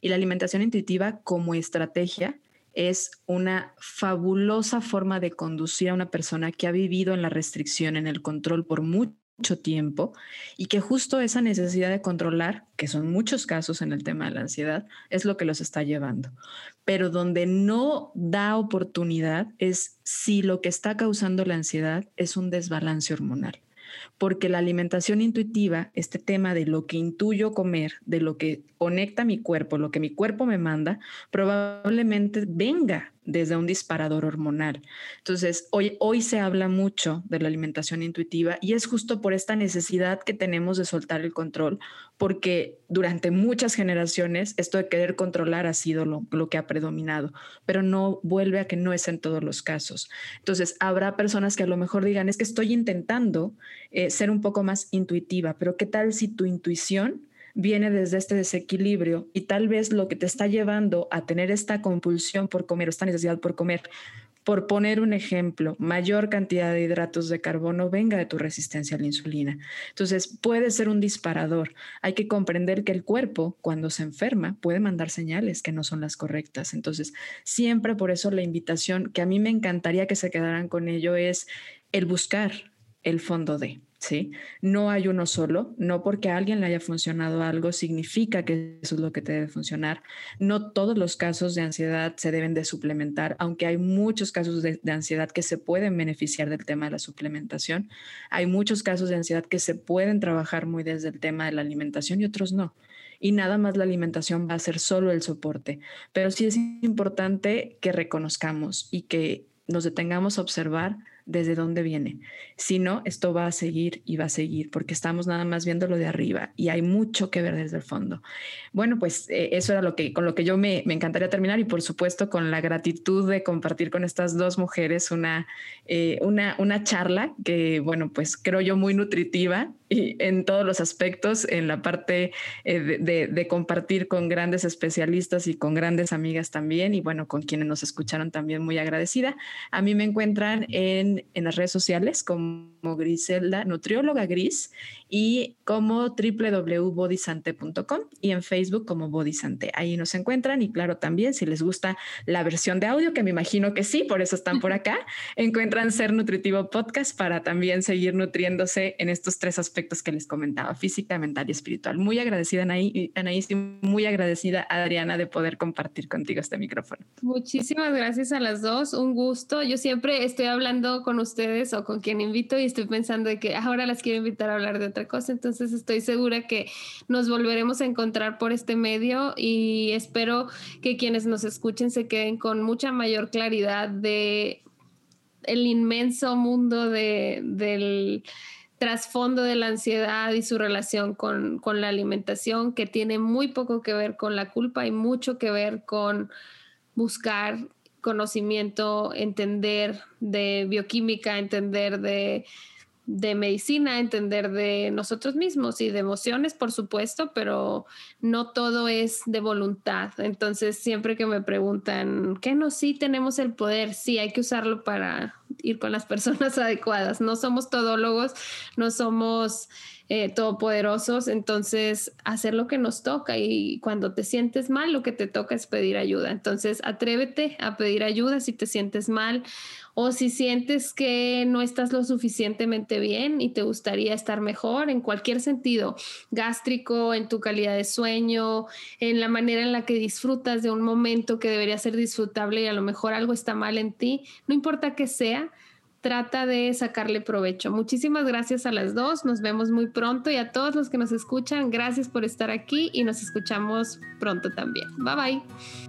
Y la alimentación intuitiva como estrategia es una fabulosa forma de conducir a una persona que ha vivido en la restricción, en el control por mucho tiempo y que justo esa necesidad de controlar, que son muchos casos en el tema de la ansiedad, es lo que los está llevando. Pero donde no da oportunidad es si lo que está causando la ansiedad es un desbalance hormonal porque la alimentación intuitiva, este tema de lo que intuyo comer, de lo que conecta mi cuerpo, lo que mi cuerpo me manda, probablemente venga desde un disparador hormonal. Entonces, hoy, hoy se habla mucho de la alimentación intuitiva y es justo por esta necesidad que tenemos de soltar el control, porque durante muchas generaciones esto de querer controlar ha sido lo, lo que ha predominado, pero no vuelve a que no es en todos los casos. Entonces, habrá personas que a lo mejor digan, es que estoy intentando eh, ser un poco más intuitiva, pero ¿qué tal si tu intuición viene desde este desequilibrio y tal vez lo que te está llevando a tener esta compulsión por comer, esta necesidad por comer, por poner un ejemplo, mayor cantidad de hidratos de carbono venga de tu resistencia a la insulina. Entonces, puede ser un disparador. Hay que comprender que el cuerpo, cuando se enferma, puede mandar señales que no son las correctas. Entonces, siempre por eso la invitación que a mí me encantaría que se quedaran con ello es el buscar el fondo de. ¿Sí? No hay uno solo, no porque a alguien le haya funcionado algo significa que eso es lo que te debe funcionar. No todos los casos de ansiedad se deben de suplementar, aunque hay muchos casos de, ansiedad que se pueden beneficiar del tema de la suplementación. Hay muchos casos de ansiedad que se pueden trabajar muy desde el tema de la alimentación y otros no. Y nada más la alimentación va a ser solo el soporte, pero sí es importante que reconozcamos y que nos detengamos a observar desde dónde viene. Si no, esto va a seguir y va a seguir porque estamos nada más viendo lo de arriba y hay mucho que ver desde el fondo. Bueno, pues eh, eso era lo que con lo que yo me, encantaría terminar y por supuesto con la gratitud de compartir con estas dos mujeres una, eh, una, una charla que, bueno, pues creo yo muy nutritiva y en todos los aspectos, en la parte eh, de, de, compartir con grandes especialistas y con grandes amigas también, y bueno, con quienes nos escucharon también muy agradecida. A mí me encuentran en, en las redes sociales como Griselda, nutrióloga gris, y como www.bodysante.com y en Facebook como Bodysante. Ahí nos encuentran y claro, también si les gusta la versión de audio, que me imagino que sí, por eso están por acá, encuentran Ser Nutritivo Podcast para también seguir nutriéndose en estos tres aspectos aspectos que les comentaba, física, mental y espiritual. Muy agradecida, Anaí, Anaís, y muy agradecida, Adriana, de poder compartir contigo este micrófono. Muchísimas gracias a las dos, un gusto. Yo siempre estoy hablando con ustedes o con quien invito y estoy pensando de que ahora las quiero invitar a hablar de otra cosa, entonces estoy segura que nos volveremos a encontrar por este medio y espero que quienes nos escuchen se queden con mucha mayor claridad de el inmenso mundo de, del trasfondo de la ansiedad y su relación con, con, la alimentación, que tiene muy poco que ver con la culpa y mucho que ver con buscar conocimiento, entender de bioquímica, entender de de medicina, entender de nosotros mismos y de emociones, por supuesto, pero no todo es de voluntad. Entonces, siempre que me preguntan, ¿qué no? Sí tenemos el poder, sí, hay que usarlo para ir con las personas adecuadas. No somos todólogos, no somos eh, todopoderosos, entonces hacer lo que nos toca y cuando te sientes mal, lo que te toca es pedir ayuda. Entonces, atrévete a pedir ayuda si te sientes mal o si sientes que no estás lo suficientemente bien y te gustaría estar mejor en cualquier sentido, gástrico, en tu calidad de sueño, en la manera en la que disfrutas de un momento que debería ser disfrutable y a lo mejor algo está mal en ti, no importa qué sea, trata de sacarle provecho. Muchísimas gracias a las dos, nos vemos muy pronto y a todos los que nos escuchan, gracias por estar aquí y nos escuchamos pronto también. Bye bye.